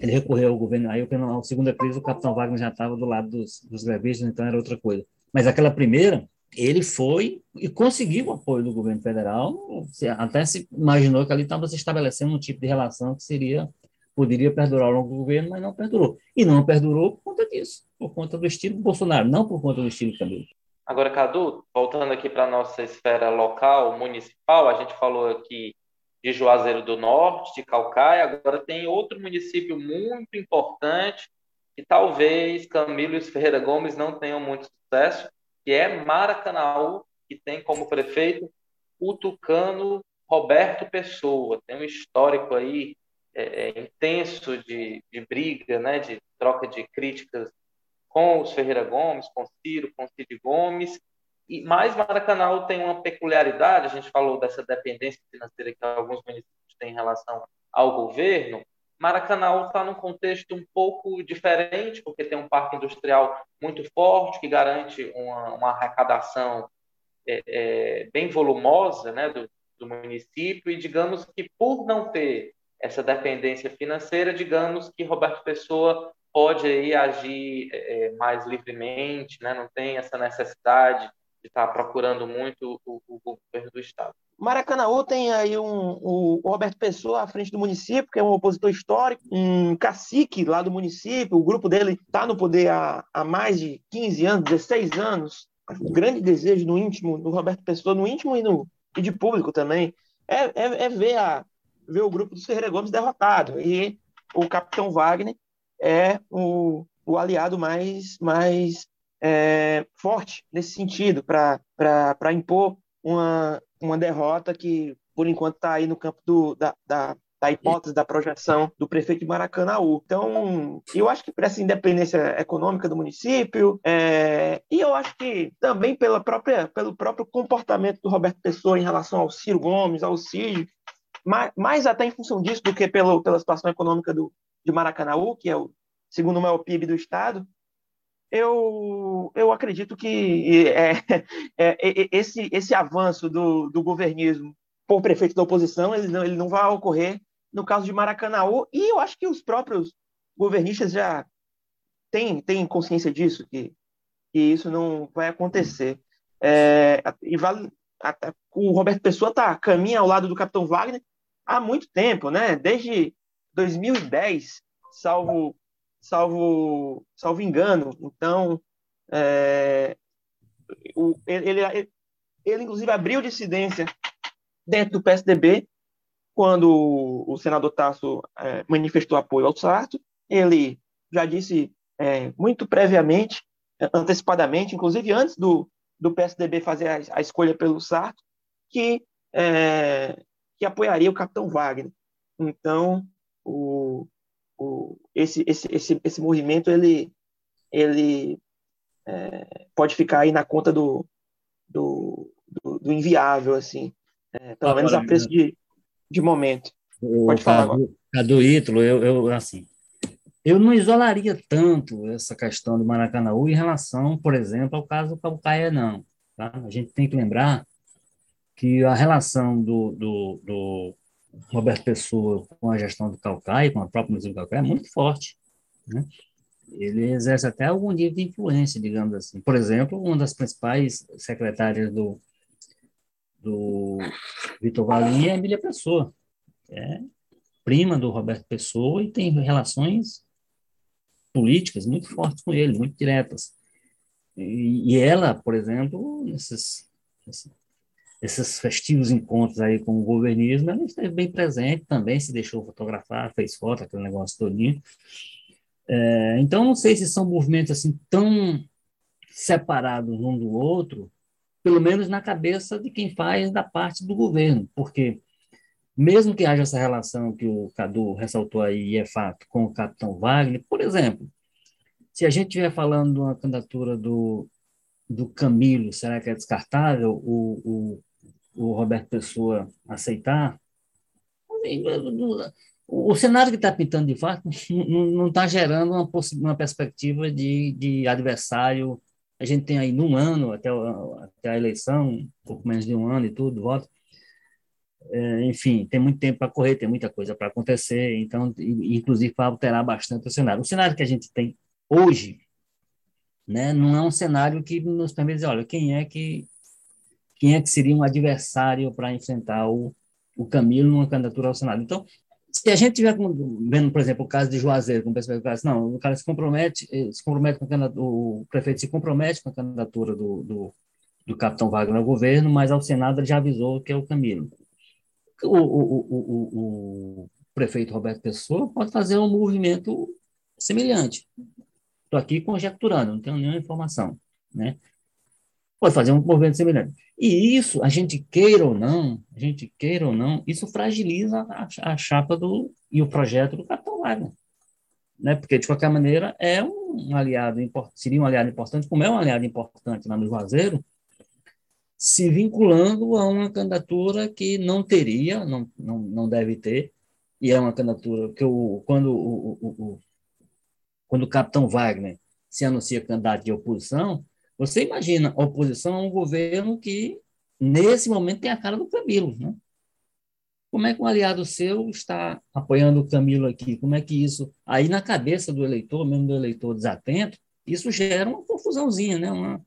ele recorreu ao governo, aí a segunda crise o capitão Wagner já estava do lado dos, dos grevistas, então era outra coisa. Mas aquela primeira, ele foi e conseguiu o apoio do governo federal, até se imaginou que ali estava se estabelecendo um tipo de relação que seria poderia perdurar ao longo do governo, mas não perdurou. E não perdurou por conta disso, por conta do estilo Bolsonaro, não por conta do estilo Camilo. Agora, Cadu, voltando aqui para a nossa esfera local, municipal, a gente falou aqui de Juazeiro do Norte, de Calcaia, agora tem outro município muito importante que talvez Camilo e Ferreira Gomes não tenham muito sucesso, que é Maracanaú, que tem como prefeito o tucano Roberto Pessoa. Tem um histórico aí é, é, intenso de, de briga, né, de troca de críticas com os Ferreira Gomes, com Ciro, com Cid Gomes. E mais Maracanã tem uma peculiaridade, a gente falou dessa dependência financeira que alguns municípios têm em relação ao governo, Maracanã está num contexto um pouco diferente, porque tem um parque industrial muito forte, que garante uma, uma arrecadação é, é, bem volumosa né, do, do, município, e digamos que por não ter essa dependência financeira, digamos que Roberto Pessoa pode aí agir é, é mais livremente, né, não tem essa necessidade de estar tá procurando muito o, o governo do Estado. Maracanaú tem aí um, o Roberto Pessoa à frente do município, que é um opositor histórico, um cacique lá do município, o grupo dele está no poder há, há mais de 15 anos, 16 anos. O grande desejo no íntimo do Roberto Pessoa, no íntimo e, no, e de público também, é, é, é ver, a, ver o grupo do Ferreira Gomes derrotado. E o capitão Wagner é o, o aliado mais, mais é, forte nesse sentido, para impor uma, uma derrota que, por enquanto, está aí no campo do, da, da, da hipótese da projeção do prefeito de Maracanaú. Então, eu acho que por essa independência econômica do município, é, e eu acho que também pela própria, pelo próprio comportamento do Roberto Pessoa em relação ao Ciro Gomes, ao Cid, mais, mais até em função disso do que pelo, pela situação econômica do, de Maracanaú, que é o segundo maior PIB do estado, eu, eu acredito que é, é, esse, esse avanço do, do governismo por prefeito da oposição ele não, ele não vai ocorrer no caso de Maracanaú, e eu acho que os próprios governistas já têm, têm consciência disso, que, que isso não vai acontecer. É, e vale, o Roberto Pessoa tá, caminha ao lado do Capitão Wagner há muito tempo, né? desde 2010, salvo salvo, salvo engano. Então, é, o, ele, ele, ele, inclusive, abriu dissidência dentro do PSDB quando o senador Tasso é, manifestou apoio ao Sarto. Ele já disse é, muito previamente, antecipadamente, inclusive antes do, do PSDB fazer a, a escolha pelo Sarto, que, é, que apoiaria o capitão Wagner. Então, o, o, esse, esse, esse, esse movimento ele, ele é, pode ficar aí na conta do, do, do, do inviável, assim, é, pelo menos a preço de, de momento. Pode falar agora. Cadu Ítalo, eu, eu, assim, eu não isolaria tanto essa questão do Maracanãú em relação, por exemplo, ao caso do Calcaia, não. Tá? A gente tem que lembrar que a relação do, do, do Roberto Pessoa com a gestão do Calcaia, com a própria município do Calcaia, é muito forte. Né? Ele exerce até algum nível de influência, digamos assim. Por exemplo, uma das principais secretárias do, do Vitor Valim é a Emília Pessoa. É prima do Roberto Pessoa e tem relações políticas muito fortes com ele, muito diretas. E, e ela, por exemplo, nesses, esses festivos encontros aí com o governismo, ela esteve bem presente também, se deixou fotografar, fez foto, aquele negócio todinho. É, então, não sei se são movimentos assim tão separados um do outro, pelo menos na cabeça de quem faz da parte do governo, porque mesmo que haja essa relação que o Cadu ressaltou aí, é fato, com o capitão Wagner, por exemplo, se a gente estiver falando de uma candidatura do, do Camilo, será que é descartável o, o, o Roberto Pessoa aceitar? O, cenário que está pintando de fato não está gerando uma, uma perspectiva de, de adversário. A gente tem aí num ano, até, até a eleição, um pouco menos de um ano e tudo, voto, é, enfim, tem muito tempo para correr, tem muita coisa para acontecer, então, inclusive para alterar bastante o cenário. O cenário que a gente tem hoje, né, não é um cenário que nos permite dizer, olha, quem é que quem é que seria um adversário para enfrentar o, o Camilo numa candidatura ao Senado. Então, se a gente tiver vendo, por exemplo, o caso de Juazeiro, com perspectiva, não, o cara se compromete, eh, se compromete com a o prefeito se compromete com a candidatura do, do, do capitão Wagner ao governo, mas ao Senado ele já avisou que é o Camilo o, o, o, o prefeito Roberto Pessoa pode fazer um movimento semelhante. Estou aqui conjecturando, não tenho nenhuma informação. Né? Pode fazer um movimento semelhante. E isso, a gente queira ou não, a gente queira ou não, isso fragiliza a, a chapa do, e o projeto do Capitão Wagner. Né? Porque, de qualquer maneira, é um aliado, seria um aliado importante, como é um aliado importante lá no Juazeiro, se vinculando a uma candidatura que não teria, não, não, não deve ter, e é uma candidatura que o, quando, o, o, o, quando o capitão Wagner se anuncia candidato de oposição, você imagina oposição a um governo que, nesse momento, tem a cara do Camilo. Né? Como é que um aliado seu está apoiando o Camilo aqui? Como é que isso. Aí, na cabeça do eleitor, mesmo do eleitor desatento, isso gera uma confusãozinha, né? uma,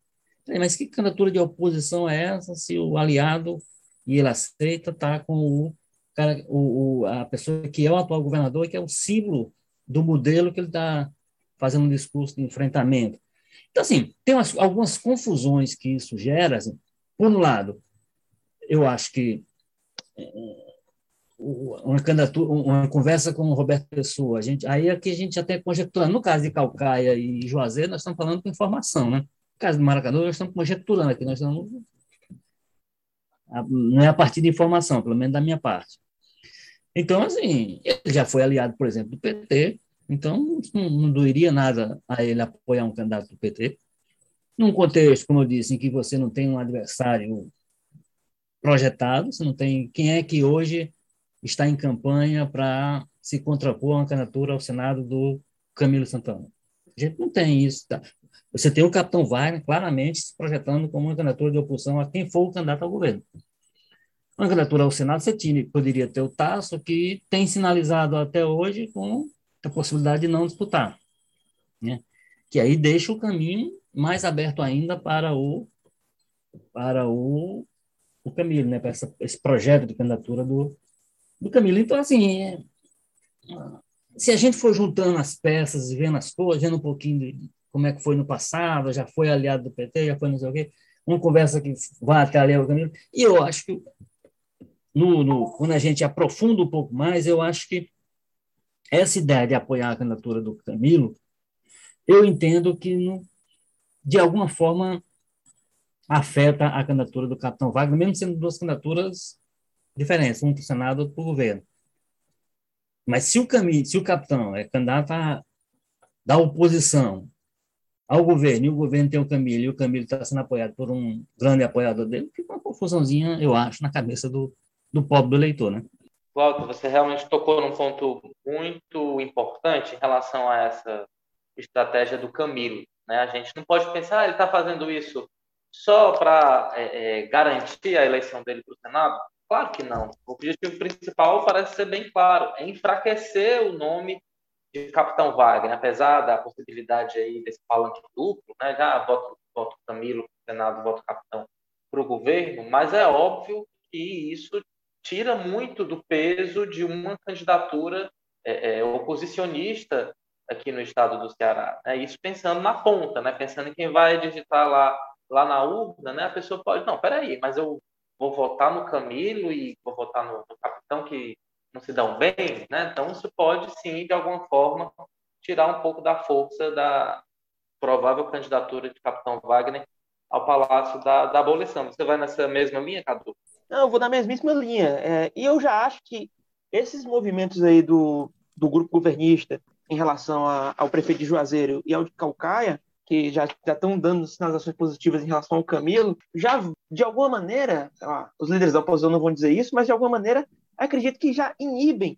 mas que candidatura de oposição é essa se o aliado, e ele aceita, está com o, cara, o, o, a pessoa que é o atual governador, que é o símbolo do modelo que ele está fazendo um discurso de enfrentamento. Então, assim, tem umas, algumas confusões que isso gera. Assim, por um lado, eu acho que é, uma candidatura, uma conversa com o Roberto Pessoa, a gente, aí aqui a gente até conjecturando, no caso de Calcaia e Juazeiro, nós estamos falando com informação, né? caso do Maracanã, nós estamos conjecturando aqui, nós estamos. Não é a partir de informação, pelo menos da minha parte. Então, assim, ele já foi aliado, por exemplo, do PT, então não, doeria nada a ele apoiar um candidato do PT. Num contexto, como eu disse, em que você não tem um adversário projetado, você não tem. Quem é que hoje está em campanha para se contrapor a uma candidatura ao Senado do Camilo Santana? A gente não tem isso. Tá? Você tem o capitão Wagner claramente se projetando como uma candidatura de oposição a quem for o candidato ao governo. Uma candidatura ao Senado, você tinha, poderia ter o Tasso, que tem sinalizado até hoje com a possibilidade de não disputar. Né? Que aí deixa o caminho mais aberto ainda para o, para o, o Camilo, né? para essa, esse projeto de candidatura do, do Camilo. Então, assim, é, se a gente for juntando as peças e vendo as coisas, vendo um pouquinho de, como é que foi no passado, já foi aliado do PT, já foi não sei o quê, uma conversa que vai até ali ao caminho. E eu acho que, no, no, quando a gente aprofunda um pouco mais, eu acho que essa ideia de apoiar a candidatura do Camilo, eu entendo que, de alguma forma, afeta a candidatura do capitão Wagner, mesmo sendo duas candidaturas diferentes, um para o Senado e outro para o governo. Mas se o, Camilo, se o capitão é candidato a, da oposição ao governo, e o governo tem o Camilo, e o Camilo está sendo apoiado por um grande apoiador dele, fica uma confusãozinha, eu acho, na cabeça do, do pobre do eleitor, né? Walter, você realmente tocou num ponto muito importante em relação a essa estratégia do Camilo. Né? A gente não pode pensar, ah, ele está fazendo isso só para é, é, garantir a eleição dele para o Senado? Claro que não. O objetivo principal parece ser bem claro, é enfraquecer o nome de Capitão Wagner, apesar da possibilidade aí desse palanque duplo, né? já voto, voto Camilo para o Senado, voto Capitão para o governo, mas é óbvio que isso tira muito do peso de uma candidatura é, é, oposicionista aqui no estado do Ceará. Né? Isso pensando na ponta, né? pensando em quem vai digitar lá, lá na urna, né? a pessoa pode, não, peraí, mas eu vou votar no Camilo e vou votar no, no capitão que não se dão bem, né? então isso pode sim, de alguma forma, tirar um pouco da força da provável candidatura de capitão Wagner ao Palácio da, da Abolição. Você vai nessa mesma linha, Cadu? Não, eu vou na mesmíssima linha. É, e eu já acho que esses movimentos aí do, do grupo governista em relação a, ao prefeito de Juazeiro e ao de Calcaia, que já estão dando sinalizações positivas em relação ao Camilo, já, de alguma maneira, lá, os líderes da oposição não vão dizer isso, mas de alguma maneira, acredito que já inibem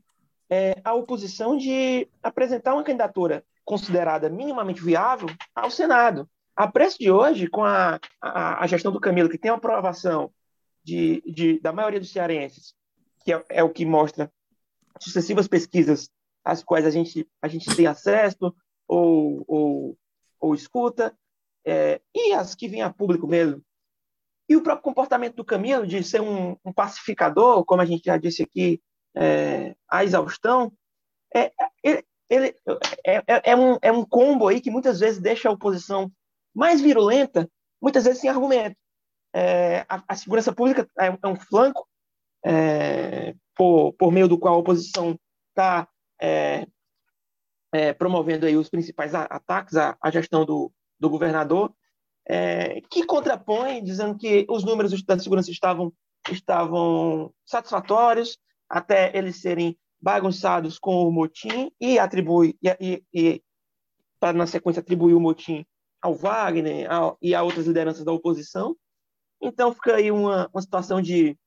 é, a oposição de apresentar uma candidatura considerada minimamente viável ao Senado. A preço de hoje, com a, a, a gestão do Camilo, que tem aprovação de, de, da maioria dos cearenses, que é, é, o que mostra sucessivas pesquisas às quais a gente, a gente tem acesso ou, ou, ou escuta, é, e as que vêm a público mesmo. E o próprio comportamento do Camilo de ser um, um pacificador, como a gente já disse aqui, é, a exaustão, é, ele, ele é, é, é, um, é um combo aí que muitas vezes deixa a oposição mais virulenta, muitas vezes sem argumento é, a, a, segurança pública é, é um flanco é, por, por meio do qual a oposição está é, é, promovendo aí os principais ataques à, à gestão do, do governador, que contrapõe, dizendo que os números da segurança estavam, estavam satisfatórios, até eles serem bagunçados com o motim, e atribui, e, e para na sequência atribuir o motim ao Wagner ao, e a outras lideranças da oposição. Então fica aí uma, uma situação de,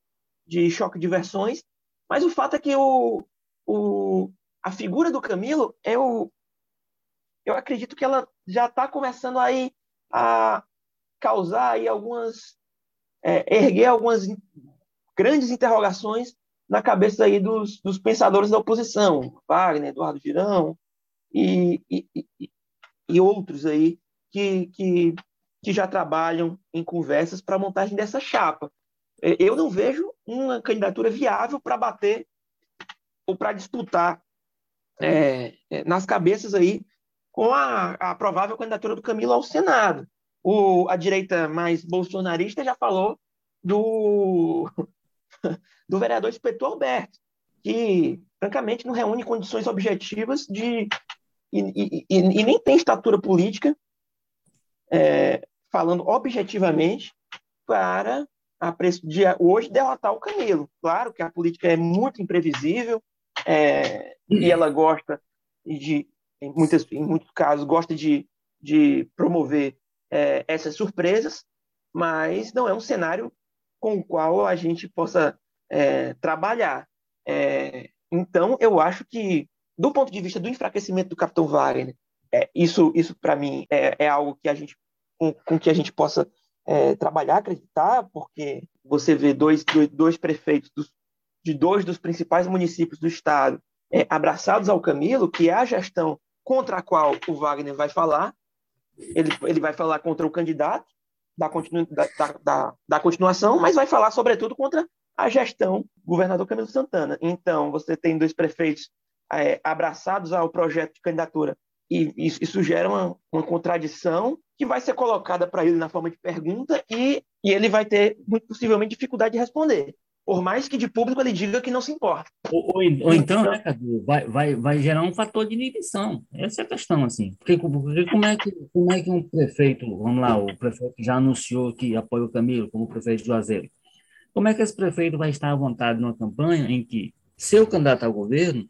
de choque de versões. Mas o fato é que o, o, a figura do Camilo, eu, eu acredito que ela já está começando aí a causar aí algumas. É, erguer algumas grandes interrogações na cabeça aí dos, dos pensadores da oposição, Wagner, Eduardo Girão e, e, e, e outros aí que, que que já trabalham em conversas para a montagem dessa chapa. É, eu não vejo uma candidatura viável para bater ou para disputar é, é, nas cabeças aí com a, a, provável candidatura do Camilo ao Senado. O, a direita mais bolsonarista já falou do, do vereador Espeto Alberto, que, francamente, não reúne condições objetivas de e, e, e, e nem tem estatura política é, falando objetivamente, para a preço de hoje derrotar o Camilo. Claro que a política é muito imprevisível é, e ela gosta de, em, muitas, em muitos casos, gosta de, de promover é, essas surpresas, mas não é um cenário com o qual a gente possa é, trabalhar. É, então, eu acho que, do ponto de vista do enfraquecimento do Capitão Wagner, é, isso, isso para mim, é, é algo que a gente com, com que a gente possa é, trabalhar, acreditar, porque você vê dois, dois, dois prefeitos dos, de dois dos principais municípios do estado é, abraçados ao Camilo, que é a gestão contra a qual o Wagner vai falar. Ele, ele vai falar contra o candidato da, continu, da, da, da continuação, mas vai falar, sobretudo, contra a gestão do governador Camilo Santana. Então, você tem dois prefeitos é, abraçados ao projeto de candidatura e isso, gera uma, uma contradição que vai ser colocada para ele na forma de pergunta e, e ele vai ter, muito possivelmente, dificuldade de responder. Por mais que de público ele diga que não se importa. Ou, ou, ou então, né, Cadu, vai, vai, vai gerar um fator de inibição. Essa é a questão, assim. Porque, porque como, é que, como é que um prefeito, vamos lá, o prefeito já anunciou que apoia o Camilo como prefeito de Juazeiro, como é que esse prefeito vai estar à vontade numa campanha em que seu candidato ao governo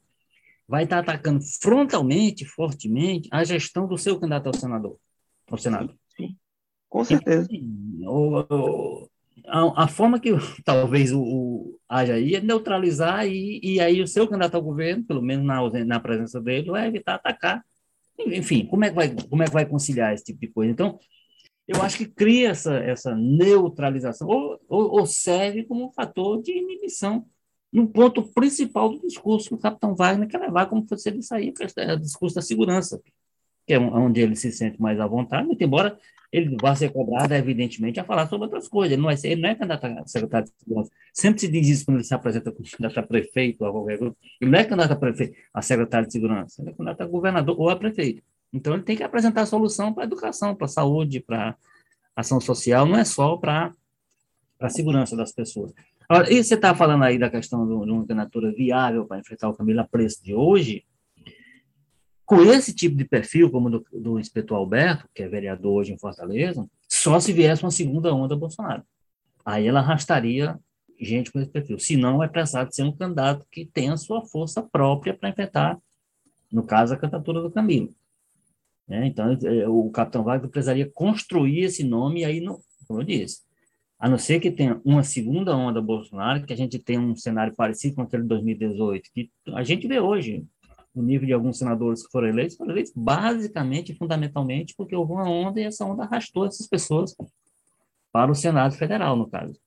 vai estar atacando frontalmente, fortemente, a gestão do seu candidato ao senador, ao Senado. Sim, com certeza. Então, o, o, a, a, forma que talvez o, o, haja aí é neutralizar e, e aí o seu candidato ao governo, pelo menos na, na presença dele, vai evitar atacar. Enfim, como é, que vai, como é que vai conciliar esse tipo de coisa? Então, eu acho que cria essa, essa neutralização, ou, ou, ou serve como um fator de inibição no ponto principal do discurso que o capitão Wagner quer levar, como disse aí, que é o discurso da segurança, que é onde ele se sente mais à vontade, muito embora ele vai ser cobrado, evidentemente, a falar sobre outras coisas. Ele não, é, ele não é candidato a secretário de segurança. Sempre se diz isso quando ele se apresenta como candidato a prefeito ou a qualquer coisa. Ele não é candidato a prefeito, a secretário de segurança. Ele é candidato a governador ou a prefeito. Então, ele tem que apresentar solução para a educação, para a saúde, para a ação social, não é só para a segurança das pessoas. Agora, e você está falando aí da questão de uma candidatura viável para enfrentar o Camilo a preço de hoje, com esse tipo de perfil, como do, do inspetor Alberto, que é vereador hoje em Fortaleza, só se viesse uma segunda onda Bolsonaro. Aí ela arrastaria gente com esse perfil. Se não, é precisar de ser um candidato que tenha sua força própria para enfrentar, no caso, a candidatura do Camilo. É, então, é, o capitão Wagner precisaria construir esse nome, e aí, no, como eu disse, a não ser que tenha uma segunda onda Bolsonaro, que a gente tenha um cenário parecido com aquele de 2018, que a gente vê hoje, o nível de alguns senadores que foram eleitos, foram eleitos basicamente, fundamentalmente, porque houve uma onda e essa onda arrastou essas pessoas para o Senado Federal, no caso.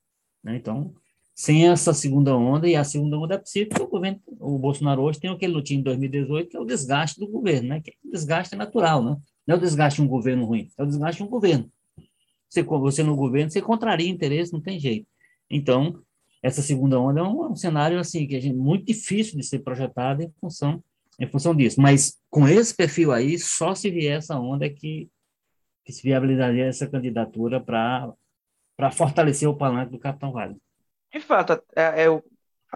Né? Então, sem essa segunda onda, e a segunda onda é possível, porque o governo, o Bolsonaro hoje tem aquele lutinho em 2018, que é o desgaste do governo, né? que é o desgaste natural, né? não é o desgaste de um governo ruim, é o desgaste de um governo. Você, você no governo, você contraria interesse, não tem jeito. Então, essa segunda onda é um, é um cenário assim que é muito difícil de ser projetado em função em função disso. Mas com esse perfil aí, só se vier essa onda que, que se viabilizaria essa candidatura para fortalecer o palanque do Capitão Vale. De fato, é, é,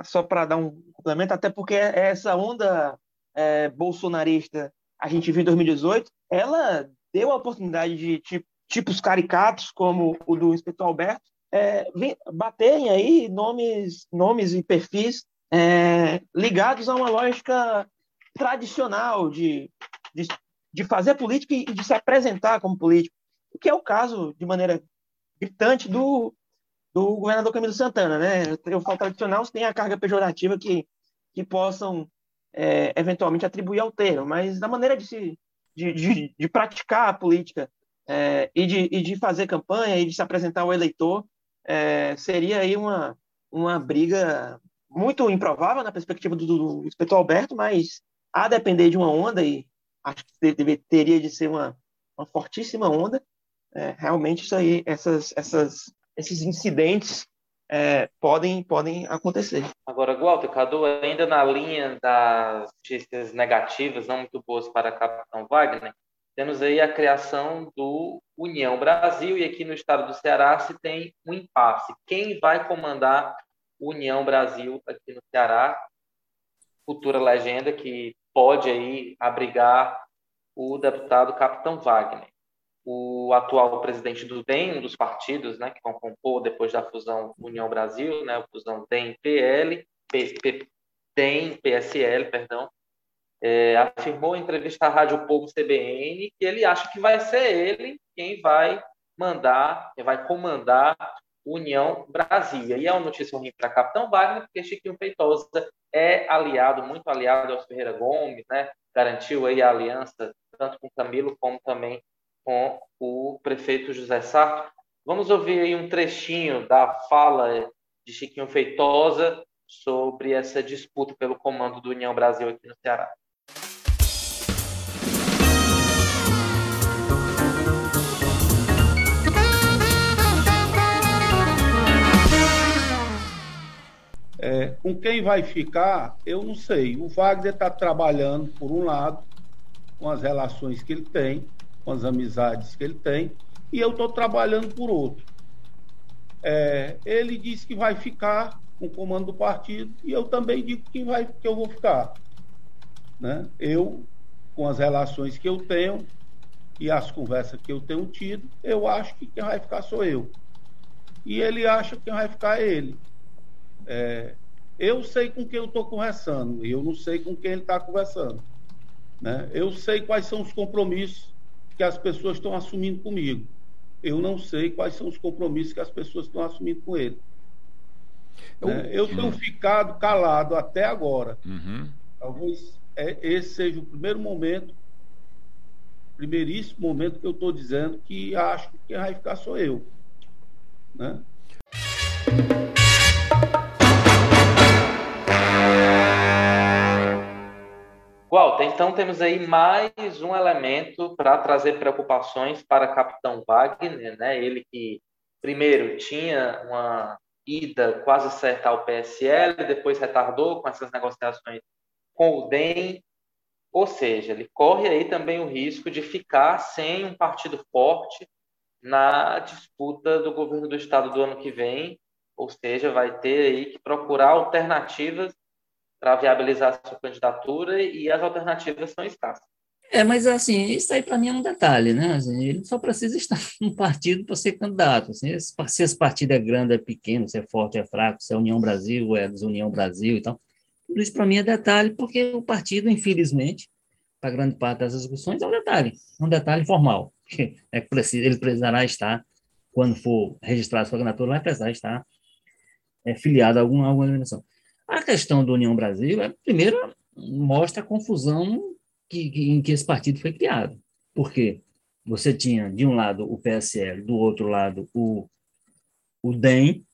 só para dar um complemento, até porque essa onda é, bolsonarista a gente viu em 2018, ela deu a oportunidade de tipos caricatos como o do inspetor Alberto é, baterem aí nomes, nomes e perfis é, ligados a uma lógica tradicional de, de, de fazer política e de se apresentar como político, o que é o caso, de maneira gritante, do, do governador Camilo Santana. Né? O falo tradicional tem a carga pejorativa que, que possam é, eventualmente atribuir ao termo, mas da maneira de, se, de, de, de praticar a política é, e, de, e de fazer campanha e de se apresentar ao eleitor, é, seria aí uma, uma briga muito improvável na perspectiva do, do, inspetor Alberto, mas a depender de uma onda, e acho que deve, teria de ser uma, uma fortíssima onda, é, realmente isso aí, essas, essas, esses incidentes é, podem, podem acontecer. Agora, Walter, Cadu, ainda na linha das notícias negativas, não muito boas para Capitão Wagner, temos aí a criação do União Brasil, e aqui no estado do Ceará se tem um impasse. Quem vai comandar União Brasil aqui no Ceará? Futura legenda que pode aí abrigar o deputado Capitão Wagner. O atual presidente do DEM, um dos partidos né, que vão compor depois da fusão União Brasil, né, a fusão DEM-PL, DEM, PSL, perdão, é, afirmou em entrevista à Rádio Povo CBN que ele acha que vai ser ele quem vai mandar, quem vai comandar União Brasil. E é uma notícia ruim para Capitão Wagner, porque Chiquinho Feitosa é aliado, muito aliado ao Ferreira Gomes, né? garantiu aí a aliança tanto com Camilo como também com o prefeito José Sarto. Vamos ouvir aí um trechinho da fala de Chiquinho Feitosa sobre essa disputa pelo comando do União Brasil aqui no Ceará. É, com quem vai ficar, eu não sei. O Wagner está trabalhando, por um lado, com as relações que ele tem, com as amizades que ele tem, e eu estou trabalhando por outro. É, ele disse que vai ficar com o comando do partido, e eu também digo que, vai, que eu vou ficar. Né? Eu, com as relações que eu tenho e as conversas que eu tenho tido, eu acho que quem vai ficar sou eu. E ele acha que quem vai ficar é ele. É, eu sei com quem eu estou conversando, e eu não sei com quem ele está conversando. Né? Eu sei quais são os compromissos que as pessoas estão assumindo comigo. eu não sei quais são os compromissos que as pessoas estão assumindo com ele. Eu, é, eu tenho ficado calado até agora. Uhum. Talvez é, esse seja o primeiro momento, primeiríssimo momento que eu estou dizendo que acho que quem vai ficar sou eu. Né? Walter, então temos aí mais um elemento para trazer preocupações para Capitão Wagner, né? Ele que primeiro tinha uma ida quase certa ao PSL, depois retardou com essas negociações com o DEM, ou seja, ele corre aí também o risco de ficar sem um partido forte na disputa do governo do estado do ano que vem, ou seja, vai ter aí que procurar alternativas para viabilizar a sua candidatura e as alternativas são escassas. É, mas assim, isso aí para mim é um detalhe, né? Assim, ele só precisa estar no partido para ser candidato. Assim, se esse partido é grande, é pequeno, se é forte, é fraco, se é União Brasil, é Desunião Brasil e tal. Tudo isso para mim é detalhe, porque o partido, infelizmente, para grande parte das discussões, é um detalhe, é um detalhe formal. É que precisa, ele precisará estar, quando for registrar sua candidatura, vai precisar estar é, filiado a alguma, alguma organização. A questão do União Brasil, é, primeiro, mostra a confusão que, que, em que esse partido foi criado. Por quê? Você tinha, de um lado, o PSL, do outro lado, o, o DEM.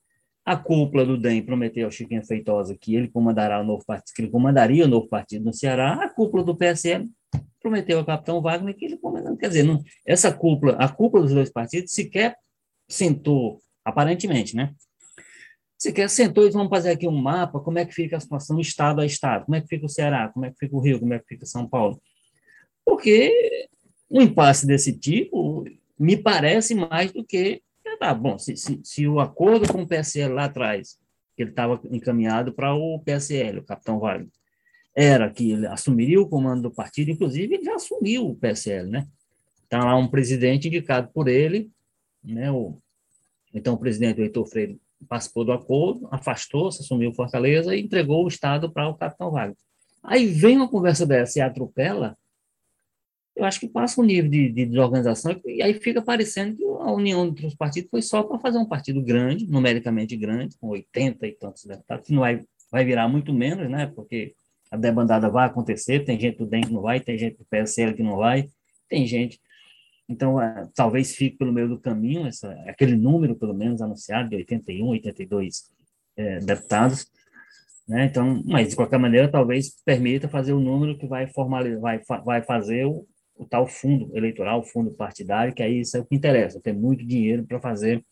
A cúpula do DEM prometeu ao Chiquinho Feitosa que ele comandará o novo partido, que ele comandaria o novo partido no Ceará. A cúpula do PSL prometeu ao capitão Wagner que ele comandaria. Quer dizer, não, essa cúpula, a cúpula dos dois partidos sequer sentou, aparentemente, né? Sequer sentou e vamos fazer aqui um mapa, como é que fica a situação estado a estado, como é que fica o Ceará, como é que fica o Rio, como é que fica São Paulo. Porque um impasse desse tipo me parece mais do que, tá bom, se, se, se o acordo com o PSL lá atrás, que ele estava encaminhado para o PSL, o capitão Wagner, era que ele assumiria o comando do partido, inclusive ele já assumiu o PSL, né? Está lá um presidente indicado por ele, né? O, então o presidente Heitor Freire participou do acordo, afastou-se, assumiu Fortaleza e entregou o Estado para o capitão Wagner. Aí vem uma conversa dessa e atropela, eu acho que passa um nível de, de desorganização e aí fica parecendo que a união entre os partidos foi só para fazer um partido grande, numericamente grande, com 80 e tantos deputados, que não vai, vai virar muito menos, né, porque a debandada vai acontecer, tem gente do DEM que não vai, tem gente do PSL que não vai, tem gente então, uh, talvez fique pelo meio do caminho, essa, aquele número, pelo menos, anunciado, de 81, 82 é, deputados. Né? Então, mas, de qualquer maneira, talvez permita fazer o número que vai, formalizar, vai, vai fazer o, o tal fundo eleitoral, o fundo partidário, que aí isso é o que interessa, ter muito dinheiro para fazer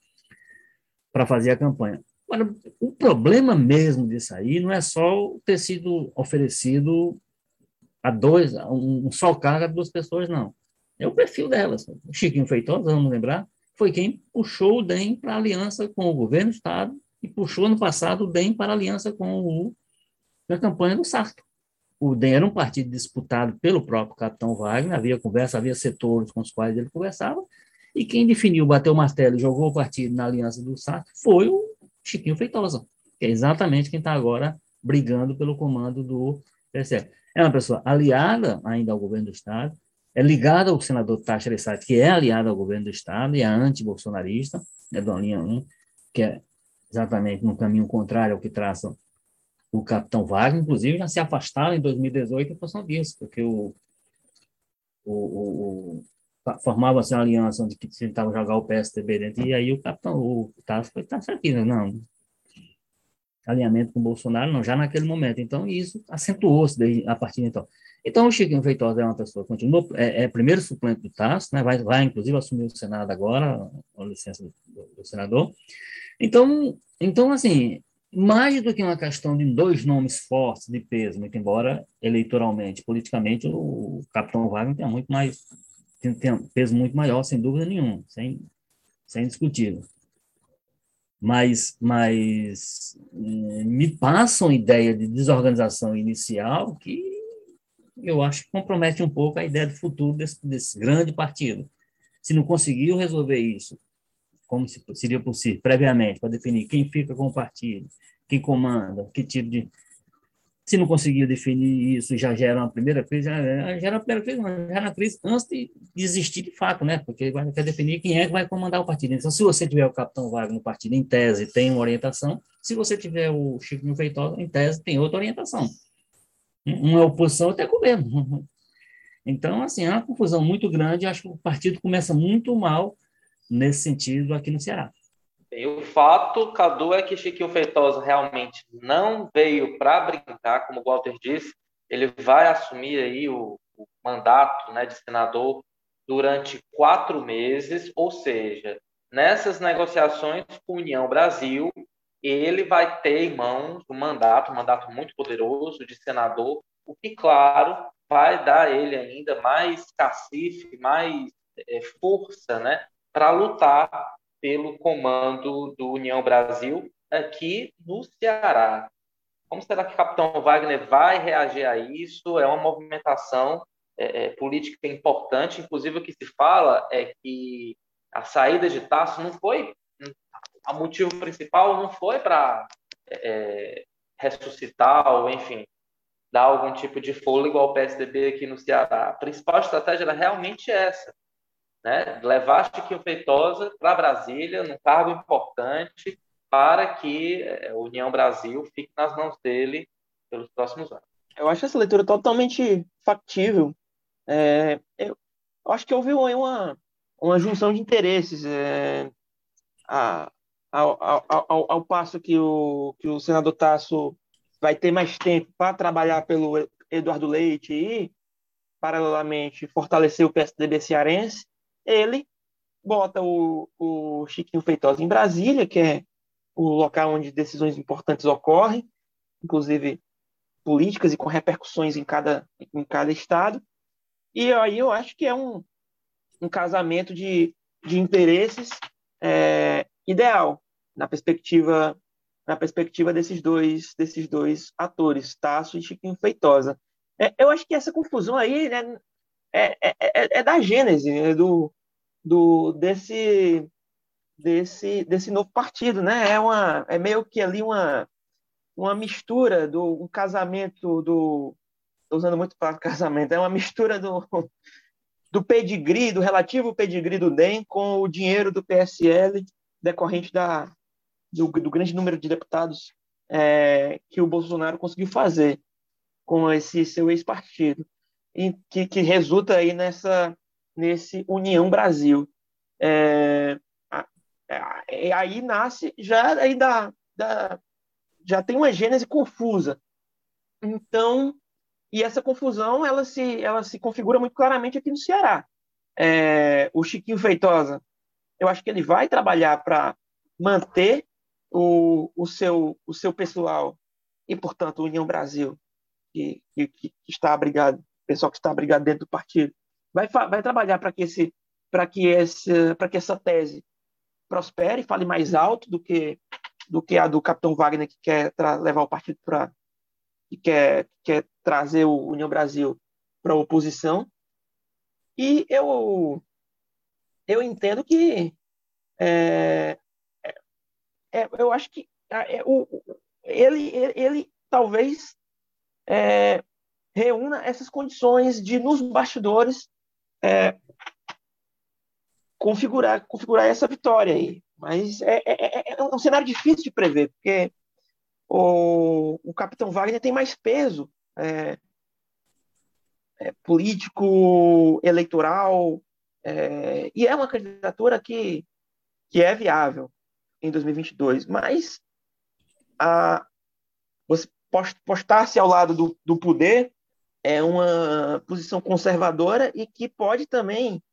para fazer a campanha. Agora, o problema mesmo disso aí não é só ter sido oferecido a dois, um só cargo a duas pessoas, não. É o perfil delas. O Chiquinho Feitosa, vamos lembrar, foi quem puxou o DEM para aliança com o governo do Estado e puxou no passado o DEM para aliança com o campanha do Sarto. O DEM era um partido disputado pelo próprio capitão Wagner, havia conversa, havia setores com os quais ele conversava, e quem definiu, bateu o martelo e jogou o partido na aliança do Sarto foi o Chiquinho Feitosa, que é exatamente quem está agora brigando pelo comando do PSL. É uma pessoa aliada ainda ao governo do Estado, é ligada ao senador Taxa Aressati, que é aliado ao governo do Estado e é anti-bolsonarista, é da linha 1, que é exatamente no caminho contrário ao que traça o capitão Wagner, inclusive já se afastaram em 2018 em função disso, porque o, o, o, o formava-se uma aliança onde que tentava jogar o PSDB dentro, e aí o capitão, o Tasso foi taxa aqui, né? não, alinhamento com o Bolsonaro, não, já naquele momento, então isso acentuou-se a partir de então. Então, o Chiquinho Feitosa é uma pessoa que continua, é, é primeiro suplente do Tasso, né, vai, vai inclusive assumir o Senado agora, com licença do, do, senador. Então, então, assim, mais do que uma questão de dois nomes fortes de peso, muito embora eleitoralmente, politicamente, o, Capitão Wagner tem muito mais, tem um peso muito maior, sem dúvida nenhuma, sem, sem discutível. Mas, mas eh, me passa uma ideia de desorganização inicial que eu acho que compromete um pouco a ideia do futuro desse, desse grande partido. Se não conseguiu resolver isso, como se, seria possível, previamente, para definir quem fica com o partido, quem comanda, que tipo de. Se não conseguiu definir isso, já gera uma primeira crise, já gera uma primeira crise, já uma crise antes de desistir de fato, né? Porque vai quer definir quem é que vai comandar o partido. Então, se você tiver o capitão Wagner no partido, em tese, tem uma orientação. Se você tiver o Chico Feitosa, em tese, tem outra orientação. Uma oposição, outra é governo. Então, assim, é uma confusão muito grande. Acho que o partido começa muito mal nesse sentido aqui no Ceará. Bem, o fato, Cadu, é que Chiquinho Feitosa realmente não veio para brincar, como o Walter disse, ele vai assumir aí o, o mandato né, de senador durante quatro meses, ou seja, nessas negociações com União Brasil, ele vai ter em mãos um mandato, um mandato muito poderoso de senador, o que, claro, vai dar ele ainda mais cacife, mais é, força né, para lutar pelo comando do União Brasil aqui no Ceará. Como será que o capitão Wagner vai reagir a isso? É uma movimentação é, política importante. Inclusive, o que se fala é que a saída de Tasso não foi. O motivo principal não foi para é, é, ressuscitar ou, enfim, dar algum tipo de fôlego ao PSDB aqui no Ceará. A principal estratégia era realmente essa: né? levar Chiquinho Feitosa para Brasília, num cargo importante, para que a é, União Brasil fique nas mãos dele pelos próximos anos. Eu acho essa leitura totalmente factível. É, eu, acho que houve uma, uma junção de interesses. É, a, ao, ao, ao, passo que o, que o senador Tasso vai ter mais tempo para trabalhar pelo Eduardo Leite e, paralelamente, fortalecer o PSDB cearense, ele bota o, o Chiquinho Feitosa em Brasília, que é o local onde decisões importantes ocorrem, inclusive políticas e com repercussões em cada, em cada estado. E aí eu acho que é um, um casamento de, de interesses é, ideal na perspectiva na perspectiva desses dois desses dois atores, Tasso e Chiquinho Feitosa. É, eu acho que essa confusão aí né, é, é, é, é da gênese né, do, do desse desse desse novo partido, né? É uma é meio que ali uma uma mistura do um casamento do estou usando muito para casamento é uma mistura do do pedigree do relativo pedigree do DEM com o dinheiro do PSL decorrente da do, do grande número de deputados é, que o Bolsonaro conseguiu fazer com esse seu ex-partido que, que resulta aí nessa nesse União Brasil. É, é, aí nasce já aí da, da, já tem uma gênese confusa. Então, e essa confusão ela se ela se configura muito claramente aqui no Ceará. É, o Chiquinho Feitosa, eu acho que ele vai trabalhar para manter o, o, seu, o seu pessoal e, portanto, União Brasil, que, que, que está abrigado, pessoal que está abrigado dentro do partido, vai, vai trabalhar para que, esse, que, esse, que essa tese prospere, fale mais alto do que, do que a do capitão Wagner, que quer levar o partido para. que quer, quer trazer o União Brasil para a oposição. E eu, eu entendo que é, é, eu acho que é, o, ele, ele, ele talvez é, reúna essas condições de, nos bastidores, é, configurar, configurar essa vitória aí. Mas é, é, é, é, um cenário difícil de prever, porque o, o Capitão Wagner tem mais peso é, é político, eleitoral, e é uma candidatura que, que é viável em 2022, mas a, você postar-se ao lado do, do poder é uma posição conservadora e que pode também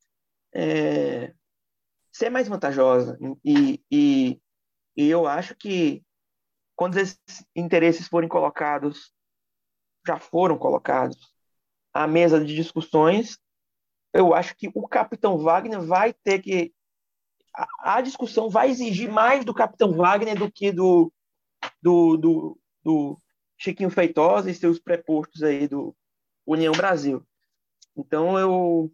é, ser mais vantajosa. E, e, e, eu acho que quando esses interesses forem colocados, já foram colocados à mesa de discussões, eu acho que o capitão Wagner vai ter que a, discussão vai exigir mais do Capitão Wagner do que do, do, do, do Chiquinho Feitosa e seus prepostos aí do União Brasil. Então eu,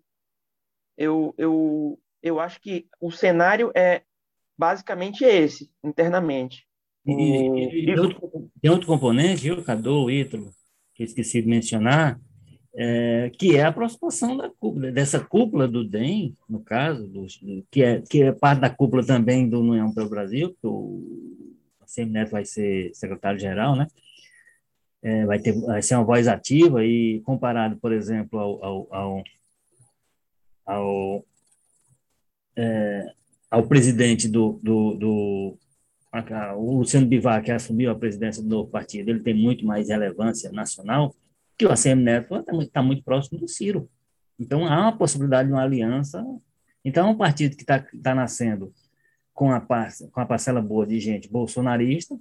eu, eu, eu acho que o cenário é basicamente esse, internamente. E, e, e, tem, outro, tem outro componente, viu, Cadu, Ítalo? que eu esqueci de mencionar, é, que é a aproximação da cúpula, dessa cúpula do DEM, no caso, do, que, é, que é parte da cúpula também do União pelo Brasil, que o Semineto vai ser secretário-geral, né? É, vai, ter, vai ser uma voz ativa e comparado, por exemplo, ao, ao, ao, ao, é, ao presidente do, do, do o Luciano Bivar, que assumiu a presidência do partido, ele tem muito mais relevância nacional, que o ACM Neto está muito, tá muito próximo do Ciro. Então, há uma possibilidade de uma aliança. Então, é um partido que está tá nascendo com a, com a parcela boa de gente bolsonarista,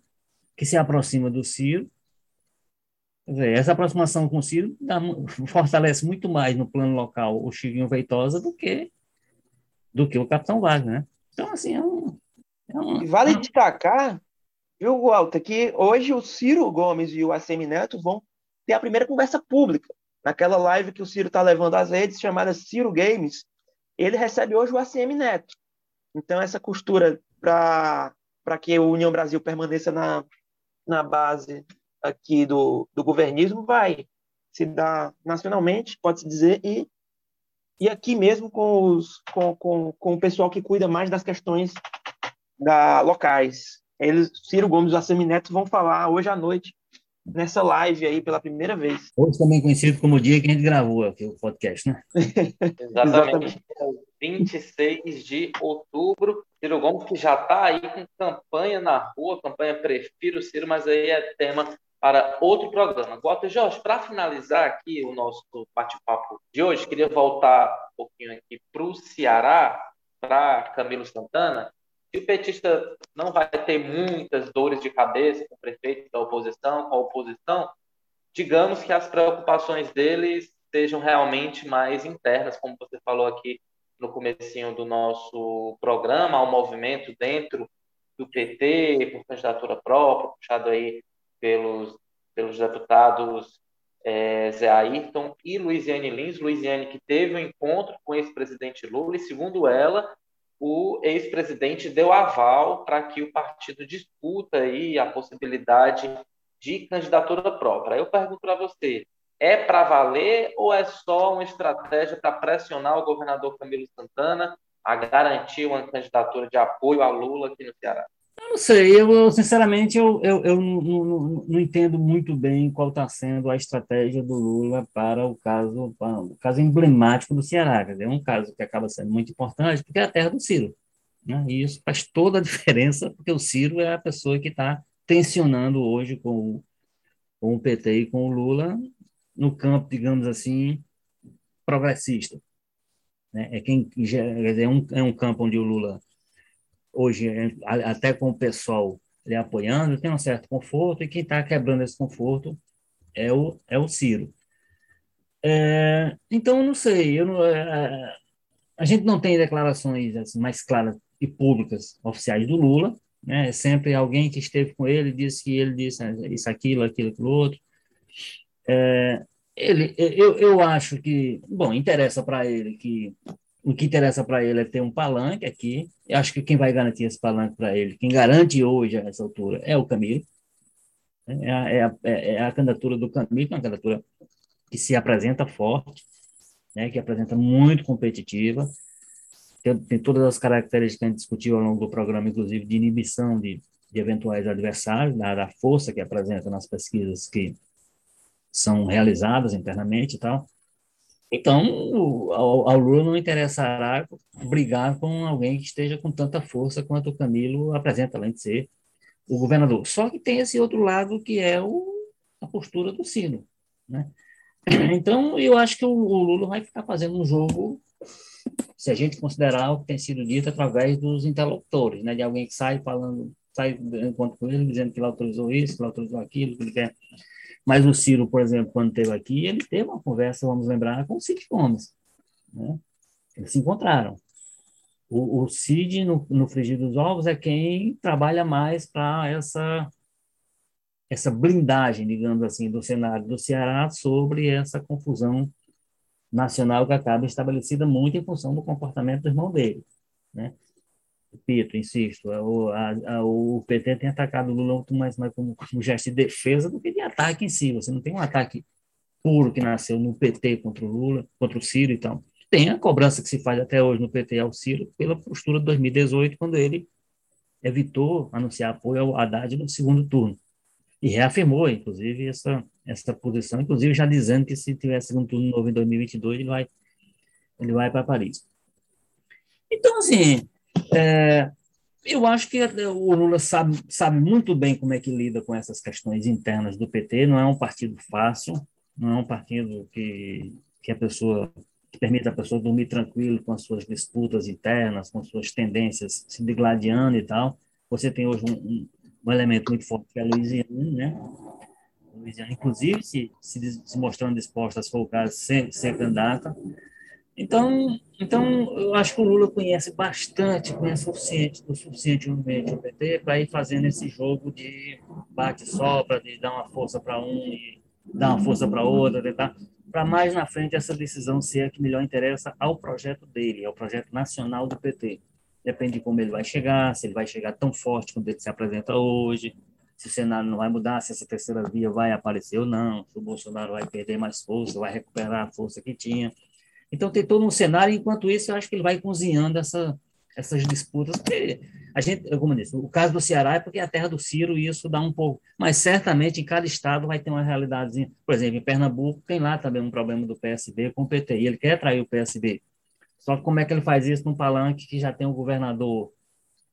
que se aproxima do Ciro. Dizer, essa aproximação com o Ciro dá, fortalece muito mais no plano local o Chiquinho Veitosa do que, do que o Capitão Wagner. Né? Então, assim, é um, é um, Vale destacar, viu, Walter, que hoje o Ciro Gomes e o ACM Neto vão ter a primeira conversa pública. Naquela live que o Ciro está levando às redes, chamada Ciro Games, ele recebe hoje o ACM Neto. Então, essa costura para que o União Brasil permaneça na, na base aqui do, do governismo vai se dar nacionalmente, pode-se dizer, e, e aqui mesmo com, os, com, com, com o pessoal que cuida mais das questões da, locais. Eles, Ciro Gomes e o ACM Neto vão falar hoje à noite nessa live aí pela primeira vez. Hoje também conhecido como o dia que a gente gravou aqui o podcast, né? Exatamente. 26 de outubro. Ciro Gomes que já está aí com campanha na rua, campanha Prefiro Ciro, mas aí é tema para outro programa. Walter Jorge, para finalizar aqui o nosso bate-papo de hoje, queria voltar um pouquinho aqui para o Ceará, para Camilo Santana, se o petista não vai ter muitas dores de cabeça com o prefeito da oposição, com a oposição, digamos que as preocupações deles sejam realmente mais internas, como você falou aqui no comecinho do nosso programa, ao movimento dentro do PT, por candidatura própria, puxado aí pelos, pelos deputados é, Zé Ayrton e Luiziane Lins. Luiziane que teve um encontro com o ex-presidente Lula e, segundo ela, o ex-presidente deu aval para que o partido disputa aí a possibilidade de candidatura própria. Eu pergunto para você, é para valer ou é só uma estratégia para pressionar o governador Camilo Santana a garantir uma candidatura de apoio a Lula aqui no Ceará? Eu não sei, eu, sinceramente eu, eu, eu não, não, não, entendo muito bem qual está sendo a estratégia do Lula para o caso, para o caso emblemático do Ceará. Quer dizer, é um caso que acaba sendo muito importante porque é a terra do Ciro. Né? E isso faz toda a diferença, porque o Ciro é a pessoa que está tensionando hoje com com o PT e com o Lula no campo, digamos assim, progressista. Né? É, quem, é, um, é um campo onde o Lula hoje, até com o pessoal lhe apoiando, tem um certo conforto, e quem está quebrando esse conforto é o, é o Ciro. É, então, não sei, eu não, é, a gente não tem declarações assim, mais claras e públicas oficiais do Lula, né? É sempre alguém que esteve com ele disse que ele disse isso, aquilo, aquilo, aquilo outro. É, ele, eu, eu acho que, bom, interessa para ele que o que interessa para ele é ter um palanque aqui. Eu acho que quem vai garantir esse palanque para ele, quem garante hoje a essa altura, é o Camilo. É a, é a, é a candidatura do Camilo, é uma candidatura que se apresenta forte, né, que apresenta muito competitiva, tem, tem, todas as características que a gente discutiu ao longo do programa, inclusive de inibição de, de eventuais adversários, da, da força que apresenta nas pesquisas que são realizadas internamente e tal. Então, ao, ao Lula não interessará brigar com alguém que esteja com tanta força quanto o Camilo apresenta, além de ser o governador. Só que tem esse outro lado que é o, a postura do Ciro. Né? Então, eu acho que o, o, Lula vai ficar fazendo um jogo, se a gente considerar o que tem sido dito através dos interlocutores, né? de alguém que sai falando, sai enquanto com ele, dizendo que ele autorizou isso, que ele autorizou aquilo, que ele quer mas o Ciro, por exemplo, quando esteve aqui, ele teve uma conversa, vamos lembrar, com o Cid Gomes. Né? Eles se encontraram. O, o Cid, no, no Frigir dos Ovos, é quem trabalha mais para essa, essa blindagem, digamos assim, do cenário do Ceará sobre essa confusão nacional que acaba estabelecida muito em função do comportamento do irmão dele. Né? Repito, insisto, o, a, a, o PT tem atacado o Lula muito mais, mais como, como gesto de defesa do que de ataque em si. Você não tem um ataque puro que nasceu no PT contra o Lula, contra o Ciro e tal. Tem a cobrança que se faz até hoje no PT ao Ciro pela postura de 2018, quando ele evitou anunciar apoio ao Haddad no segundo turno. E reafirmou, inclusive, essa, essa posição, inclusive já dizendo que se tiver segundo turno novo em 2022, ele vai, ele vai para Paris. Então, assim, é, eu acho que o Lula sabe, sabe muito bem como é que lida com essas questões internas do PT. Não é um partido fácil, não é um partido que, que a pessoa que permite a pessoa dormir tranquilo com as suas disputas internas, com suas tendências se degladiando e tal. Você tem hoje um, um, um elemento muito forte que é a Louisiana, né? Louisiana, inclusive, se, se, se mostrando disposta, se for o caso, ser, ser candidata. Então, então, eu acho que o Lula conhece bastante, conhece o suficiente, o suficientemente o PT para ir fazendo esse jogo de bate-sopra, de dar uma força para um e dar uma força para outra, tentar para mais na frente essa decisão ser a que melhor interessa ao projeto dele, ao projeto nacional do PT. Depende de como ele vai chegar, se ele vai chegar tão forte quando ele se apresenta hoje, se o cenário não vai mudar, se essa terceira via vai aparecer ou não, se o Bolsonaro vai perder mais força, vai recuperar a força que tinha. Então tem todo um cenário, enquanto isso eu acho que ele vai cozinhando essa, essas disputas, a gente, como eu disse, o caso do Ceará é porque é a terra do Ciro e isso dá um pouco, mas certamente em cada estado vai ter uma realidade. Por exemplo, em Pernambuco tem lá também um problema do PSB com o PT, e ele quer atrair o PSB. Só que como é que ele faz isso num palanque que já tem o governador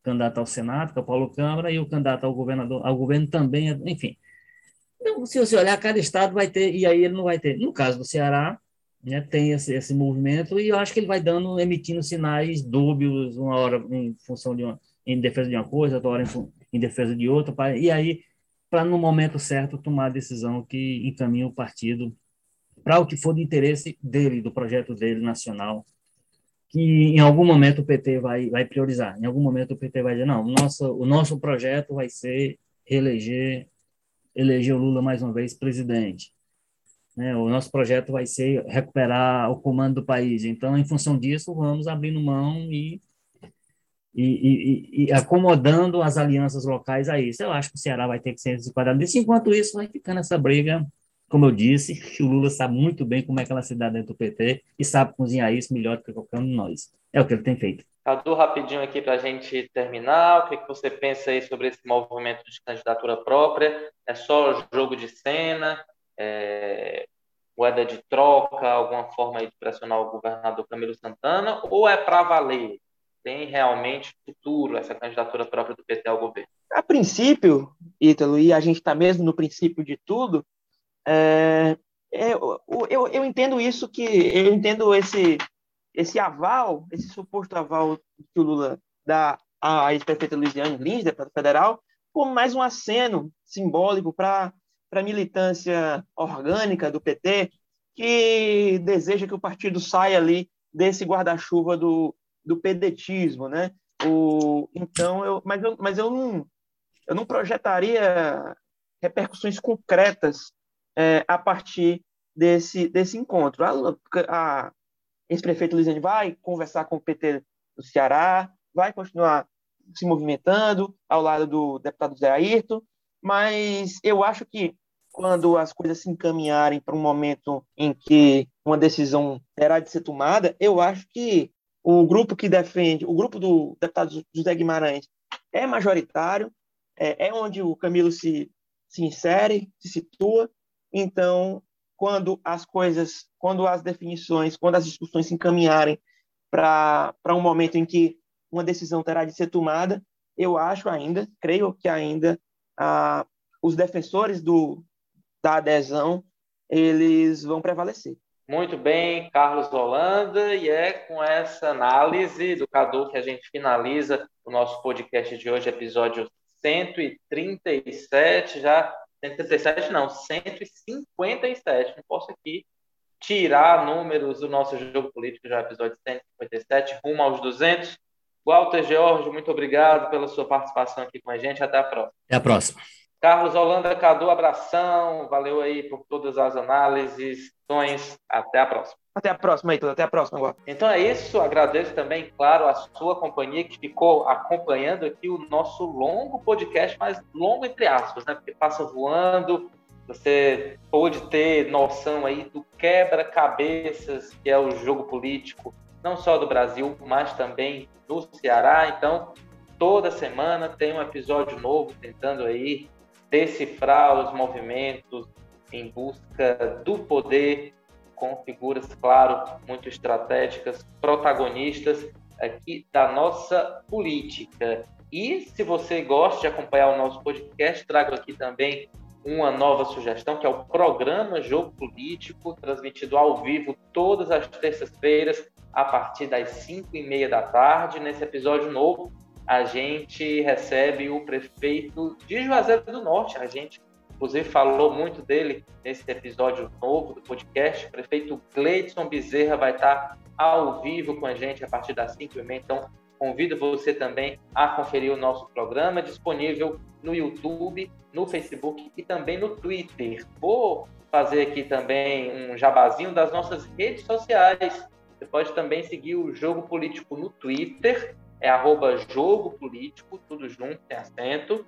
candidato ao Senado, que é o Paulo Câmara, e o candidato ao governador, ao governo também, enfim. Então, se você olhar, cada estado vai ter, e aí ele não vai ter. No caso do Ceará, né, tem esse, esse movimento e eu acho que ele vai dando, emitindo sinais dúbios, uma hora em função de uma, em defesa de uma coisa, outra hora em, em defesa de outra, pra, e aí para no momento certo tomar a decisão que encaminha o partido para o que for de interesse dele, do projeto dele nacional, que em algum momento o PT vai, vai priorizar, em algum momento o PT vai dizer, não, nosso, o nosso projeto vai ser eleger, eleger o Lula mais uma vez presidente. Né? O nosso projeto vai ser recuperar o comando do país. Então, em função disso, vamos abrindo mão e, e, e, e acomodando as alianças locais a isso. Eu acho que o Ceará vai ter que ser enquadrado. Enquanto isso, vai ficando essa briga, como eu disse, o Lula sabe muito bem como é que ela se dá dentro do PT e sabe cozinhar isso melhor do que qualquer um de nós. É o que ele tem feito. Cadu, rapidinho aqui para a gente terminar, o que, que você pensa aí sobre esse movimento de candidatura própria? É só jogo de cena? É, moeda de troca, alguma forma de pressionar o governador Camilo Santana, ou é para valer? Tem realmente futuro essa candidatura própria do PT ao governo? A princípio, Ítalo, e a gente está mesmo no princípio de tudo, é, é, eu, eu, eu, entendo isso que eu entendo esse esse aval, esse suposto aval que o Lula dá à ex-prefeita Luiziane Lins, deputada federal, como mais um aceno simbólico para para a militância orgânica do PT, que deseja que o partido saia ali desse guarda-chuva do, do pedetismo, né? O, então, eu, mas, eu, mas eu, não, eu não projetaria repercussões concretas é, a partir desse, desse encontro. A, a ex-prefeito Luiziane vai conversar com o PT do Ceará, vai continuar se movimentando ao lado do deputado Zé Ayrton, mas eu acho que quando as coisas se encaminharem para um momento em que uma decisão terá de ser tomada, eu acho que o grupo que defende, o grupo do deputado José Guimarães é majoritário, é, é onde o Camilo se, se insere, se situa. Então, quando as coisas, quando as definições, quando as discussões se encaminharem para um momento em que uma decisão terá de ser tomada, eu acho ainda, creio que ainda, ah, os defensores do, da adesão, eles vão prevalecer. Muito bem, Carlos Holanda, e é com essa análise do Cadu que a gente finaliza o nosso podcast de hoje, episódio 137, já 137 não, 157, não posso aqui tirar números do nosso jogo político, já episódio 157, rumo aos 200. Walter George, muito obrigado pela sua participação aqui com a gente, até a próxima. Até a próxima. Carlos Holanda, Cadu, abração. Valeu aí por todas as análises. Até a próxima. Até a próxima, Heitor. Até a próxima agora. Então é isso. Agradeço também, claro, a sua companhia que ficou acompanhando aqui o nosso longo podcast, mas longo entre aspas, né? Porque passa voando. Você pôde ter noção aí do quebra-cabeças que é o jogo político, não só do Brasil, mas também do Ceará. Então, toda semana tem um episódio novo tentando aí decifrar os movimentos em busca do poder, com figuras, claro, muito estratégicas, protagonistas aqui da nossa política. E se você gosta de acompanhar o nosso podcast, trago aqui também uma nova sugestão, que é o programa Jogo Político, transmitido ao vivo todas as terças-feiras, a partir das 5 e meia da tarde. Nesse episódio novo, a gente recebe o prefeito de Juazeiro do Norte. A gente, inclusive, falou muito dele nesse episódio novo do podcast. O prefeito Gleidson Bezerra vai estar ao vivo com a gente a partir das 5 e meia. Então, convido você também a conferir o nosso programa, disponível no YouTube, no Facebook e também no Twitter. Vou fazer aqui também um jabazinho das nossas redes sociais. Você pode também seguir o Jogo Político no Twitter, é arroba Jogo Político, tudo junto, sem acento.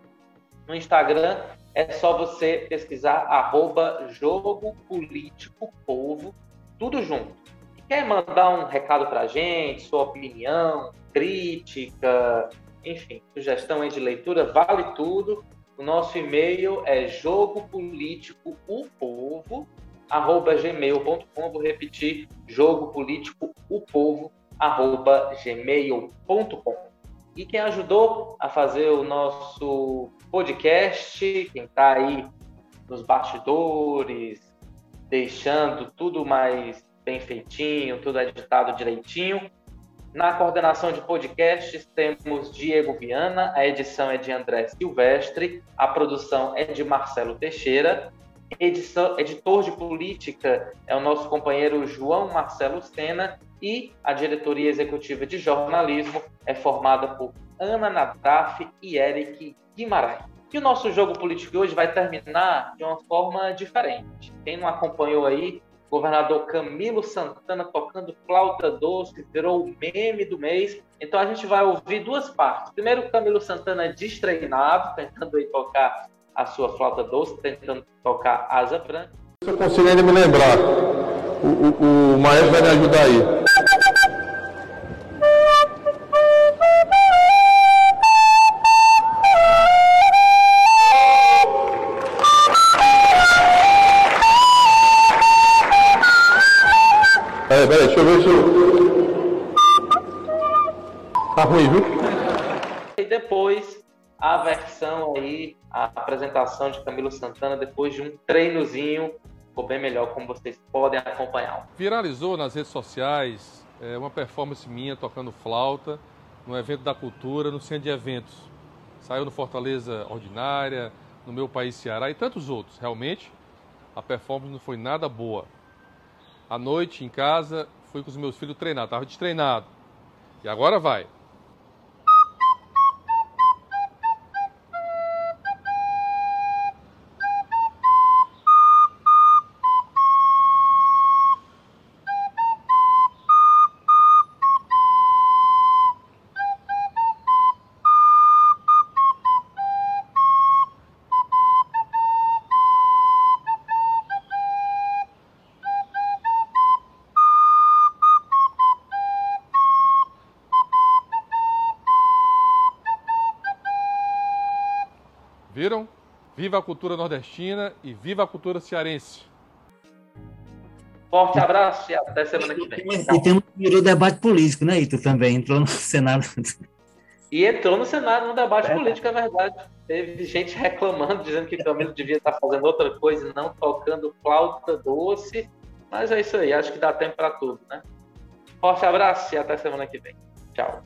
No Instagram é só você pesquisar arroba Jogo Político Povo, tudo junto. Quer mandar um recado para a gente, sua opinião, crítica, enfim, sugestão de leitura, vale tudo. O nosso e-mail é jogopoliticopovo, arroba gmail.com. Vou repetir, jogopoliticopovo, arroba gmail.com. E quem ajudou a fazer o nosso podcast, quem está aí nos bastidores, deixando tudo mais bem feitinho, tudo editado direitinho. Na coordenação de podcasts temos Diego Viana, a edição é de André Silvestre, a produção é de Marcelo Teixeira, edição, editor de política é o nosso companheiro João Marcelo Sena e a diretoria executiva de jornalismo é formada por Ana Nadaf e Eric Guimarães. E o nosso jogo político hoje vai terminar de uma forma diferente. Quem não acompanhou aí, governador Camilo Santana tocando flauta doce, virou o meme do mês. Então a gente vai ouvir duas partes. Primeiro, Camilo Santana destreinado, tentando aí tocar a sua flauta doce, tentando tocar asa branca. Eu consigo ainda me lembrar. O, o, o maestro vai me ajudar aí. Peraí, peraí, deixa eu ver se eu... Tá ruim, viu? Apresentação de Camilo Santana depois de um treinozinho, ficou bem melhor, como vocês podem acompanhar. Viralizou nas redes sociais é, uma performance minha tocando flauta no evento da cultura, no centro de eventos. Saiu no Fortaleza Ordinária, no meu país Ceará e tantos outros. Realmente, a performance não foi nada boa. À noite, em casa, fui com os meus filhos treinar, estava destreinado. E agora vai. Viva a cultura nordestina e viva a cultura cearense. Forte abraço e até semana que vem. E tem um virou debate político, né, Ito? Também entrou no Senado. E entrou no Senado no debate é. político, é verdade. Teve gente reclamando, dizendo que Camilo devia estar fazendo outra coisa e não tocando flauta doce. Mas é isso aí, acho que dá tempo para tudo, né? Forte abraço e até semana que vem. Tchau.